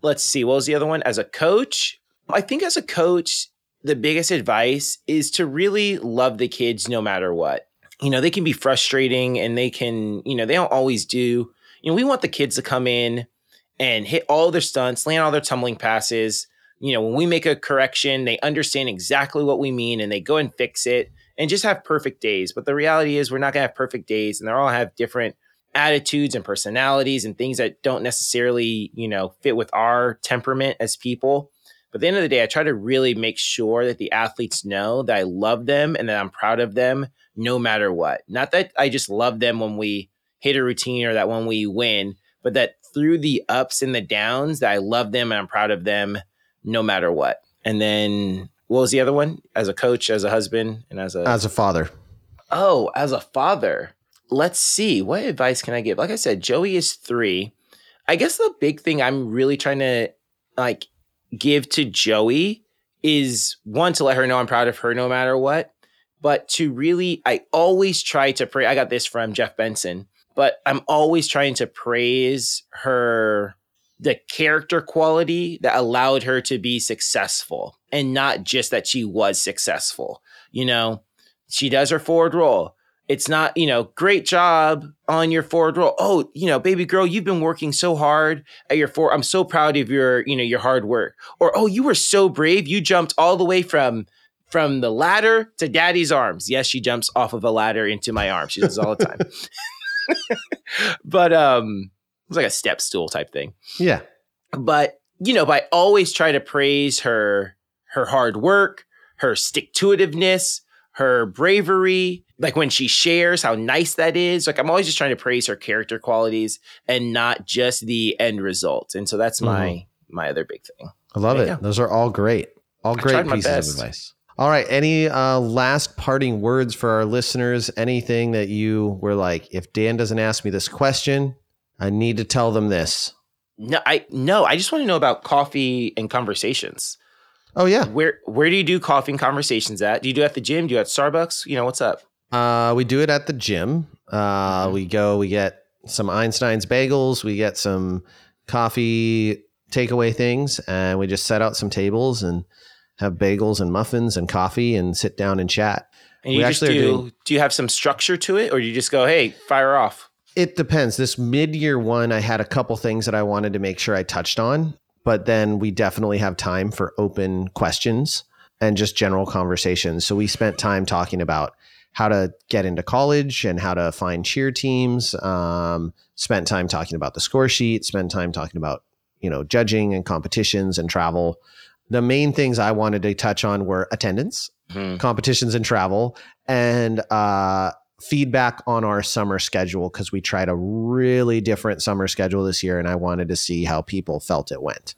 Let's see, what was the other one? As a coach, I think as a coach, the biggest advice is to really love the kids no matter what. You know, they can be frustrating and they can, you know, they don't always do. You know, we want the kids to come in and hit all their stunts, land all their tumbling passes. You know, when we make a correction, they understand exactly what we mean and they go and fix it and just have perfect days. But the reality is, we're not going to have perfect days, and they all have different attitudes and personalities and things that don't necessarily, you know, fit with our temperament as people. But at the end of the day, I try to really make sure that the athletes know that I love them and that I'm proud of them no matter what. Not that I just love them when we hit a routine or that when we win, but that through the ups and the downs, that I love them and I'm proud of them no matter what. And then what was the other one? As a coach, as a husband, and as a as a father. Oh, as a father. Let's see. What advice can I give? Like I said, Joey is three. I guess the big thing I'm really trying to like give to Joey is one to let her know I'm proud of her no matter what, but to really I always try to pray. I got this from Jeff Benson, but I'm always trying to praise her the character quality that allowed her to be successful and not just that she was successful. You know, she does her forward roll. It's not, you know, great job on your forward roll. Oh, you know, baby girl, you've been working so hard at your four. I'm so proud of your, you know, your hard work. Or, oh, you were so brave. You jumped all the way from from the ladder to daddy's arms. Yes, she jumps off of a ladder into my arms. She does all the time. but um it's like a step stool type thing. Yeah. But, you know, but I always try to praise her her hard work, her stick to itiveness, her bravery, like when she shares how nice that is. Like I'm always just trying to praise her character qualities and not just the end result. And so that's my mm-hmm. my other big thing. I love it. Those are all great. All great pieces of advice. All right. Any uh, last parting words for our listeners? Anything that you were like, if Dan doesn't ask me this question, I need to tell them this. No, I no, I just want to know about coffee and conversations. Oh yeah. Where where do you do coffee and conversations at? Do you do it at the gym? Do you at Starbucks? You know, what's up? Uh we do it at the gym. Uh we go, we get some Einstein's bagels, we get some coffee takeaway things, and we just set out some tables and have bagels and muffins and coffee and sit down and chat. And you we just do, doing, do you have some structure to it or you just go, hey, fire off? It depends. This mid year one, I had a couple things that I wanted to make sure I touched on, but then we definitely have time for open questions and just general conversations. So we spent time talking about how to get into college and how to find cheer teams. Um, spent time talking about the score sheet. Spent time talking about you know judging and competitions and travel. The main things I wanted to touch on were attendance, mm-hmm. competitions and travel, and uh, feedback on our summer schedule because we tried a really different summer schedule this year, and I wanted to see how people felt it went.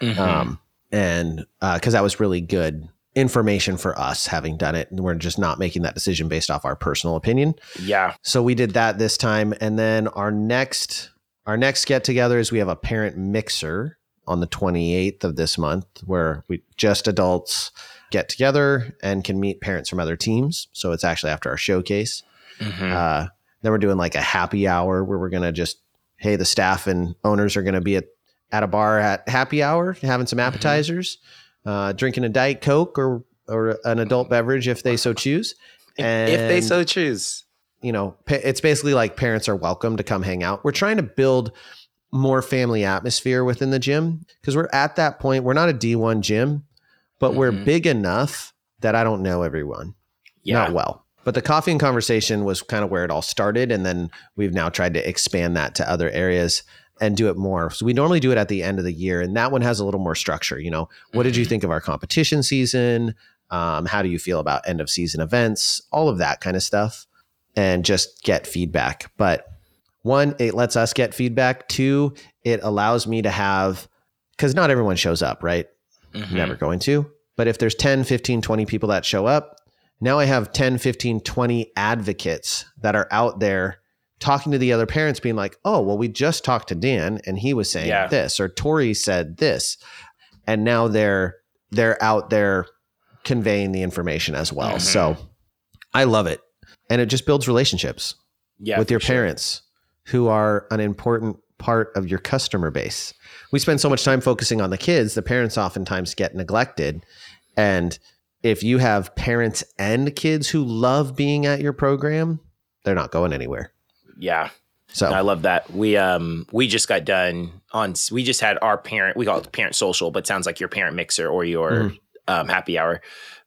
Mm-hmm. Um, and because uh, that was really good information for us having done it and we're just not making that decision based off our personal opinion yeah so we did that this time and then our next our next get together is we have a parent mixer on the 28th of this month where we just adults get together and can meet parents from other teams so it's actually after our showcase mm-hmm. uh, then we're doing like a happy hour where we're going to just hey the staff and owners are going to be at, at a bar at happy hour having some mm-hmm. appetizers mm-hmm uh, drinking a diet coke or or an adult beverage if they so choose. And, if they so choose. You know, it's basically like parents are welcome to come hang out. We're trying to build more family atmosphere within the gym because we're at that point. We're not a D1 gym, but mm-hmm. we're big enough that I don't know everyone. Yeah. Not well. But the coffee and conversation was kind of where it all started. And then we've now tried to expand that to other areas and do it more. So we normally do it at the end of the year, and that one has a little more structure. You know, what did you mm-hmm. think of our competition season? Um, how do you feel about end of season events? All of that kind of stuff, and just get feedback. But one, it lets us get feedback. Two, it allows me to have because not everyone shows up, right? Mm-hmm. Never going to. But if there's 10, 15, 20 people that show up, now I have 10, 15, 20 advocates that are out there talking to the other parents being like oh well we just talked to dan and he was saying yeah. this or tori said this and now they're they're out there conveying the information as well mm-hmm. so i love it and it just builds relationships yeah, with your parents sure. who are an important part of your customer base we spend so much time focusing on the kids the parents oftentimes get neglected and if you have parents and kids who love being at your program they're not going anywhere yeah. So I love that. We um we just got done on we just had our parent we call it parent social, but sounds like your parent mixer or your mm. um, happy hour.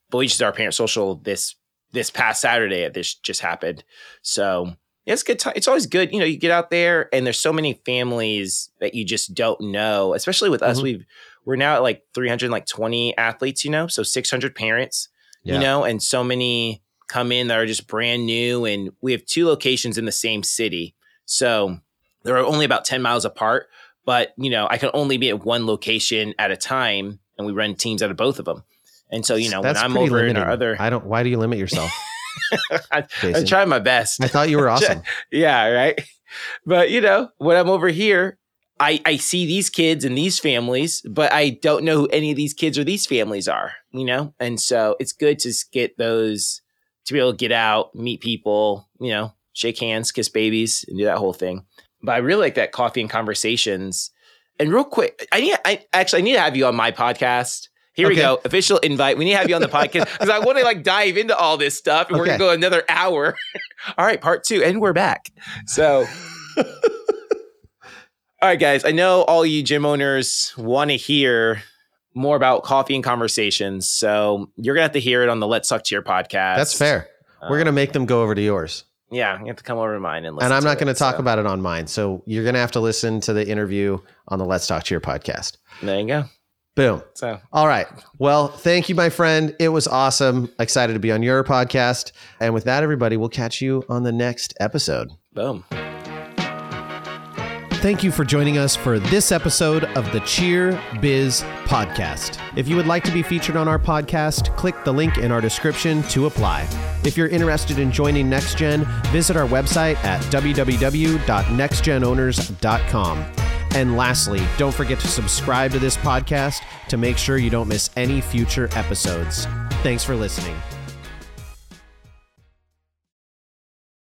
But we just did our parent social this this past Saturday. This just happened. So yeah, it's good. T- it's always good. You know, you get out there and there's so many families that you just don't know. Especially with mm-hmm. us, we've we're now at like 320 athletes. You know, so 600 parents. Yeah. You know, and so many come in that are just brand new. And we have two locations in the same city. So they're only about 10 miles apart. But, you know, I can only be at one location at a time. And we run teams out of both of them. And so, you know, That's when I'm over limiting. in our other. I don't, why do you limit yourself? I, am trying my best. I thought you were awesome. yeah, right. But, you know, when I'm over here, I, I see these kids and these families, but I don't know who any of these kids or these families are, you know? And so it's good to get those to be able to get out, meet people, you know, shake hands, kiss babies, and do that whole thing. But I really like that coffee and conversations. And real quick, I need I actually I need to have you on my podcast. Here okay. we go. Official invite. We need to have you on the podcast because I want to like dive into all this stuff and okay. we're gonna go another hour. all right, part two, and we're back. So all right, guys. I know all you gym owners want to hear more about coffee and conversations. So you're gonna have to hear it on the Let's Talk to Your podcast. That's fair. We're gonna um, make them go over to yours. Yeah, you have to come over to mine and listen. And I'm not going to talk so. about it on mine. So you're going to have to listen to the interview on the Let's Talk to Your podcast. There you go. Boom. So, all right. Well, thank you, my friend. It was awesome. Excited to be on your podcast. And with that, everybody, we'll catch you on the next episode. Boom. Thank you for joining us for this episode of the Cheer Biz Podcast. If you would like to be featured on our podcast, click the link in our description to apply. If you're interested in joining NextGen, visit our website at www.nextgenowners.com. And lastly, don't forget to subscribe to this podcast to make sure you don't miss any future episodes. Thanks for listening.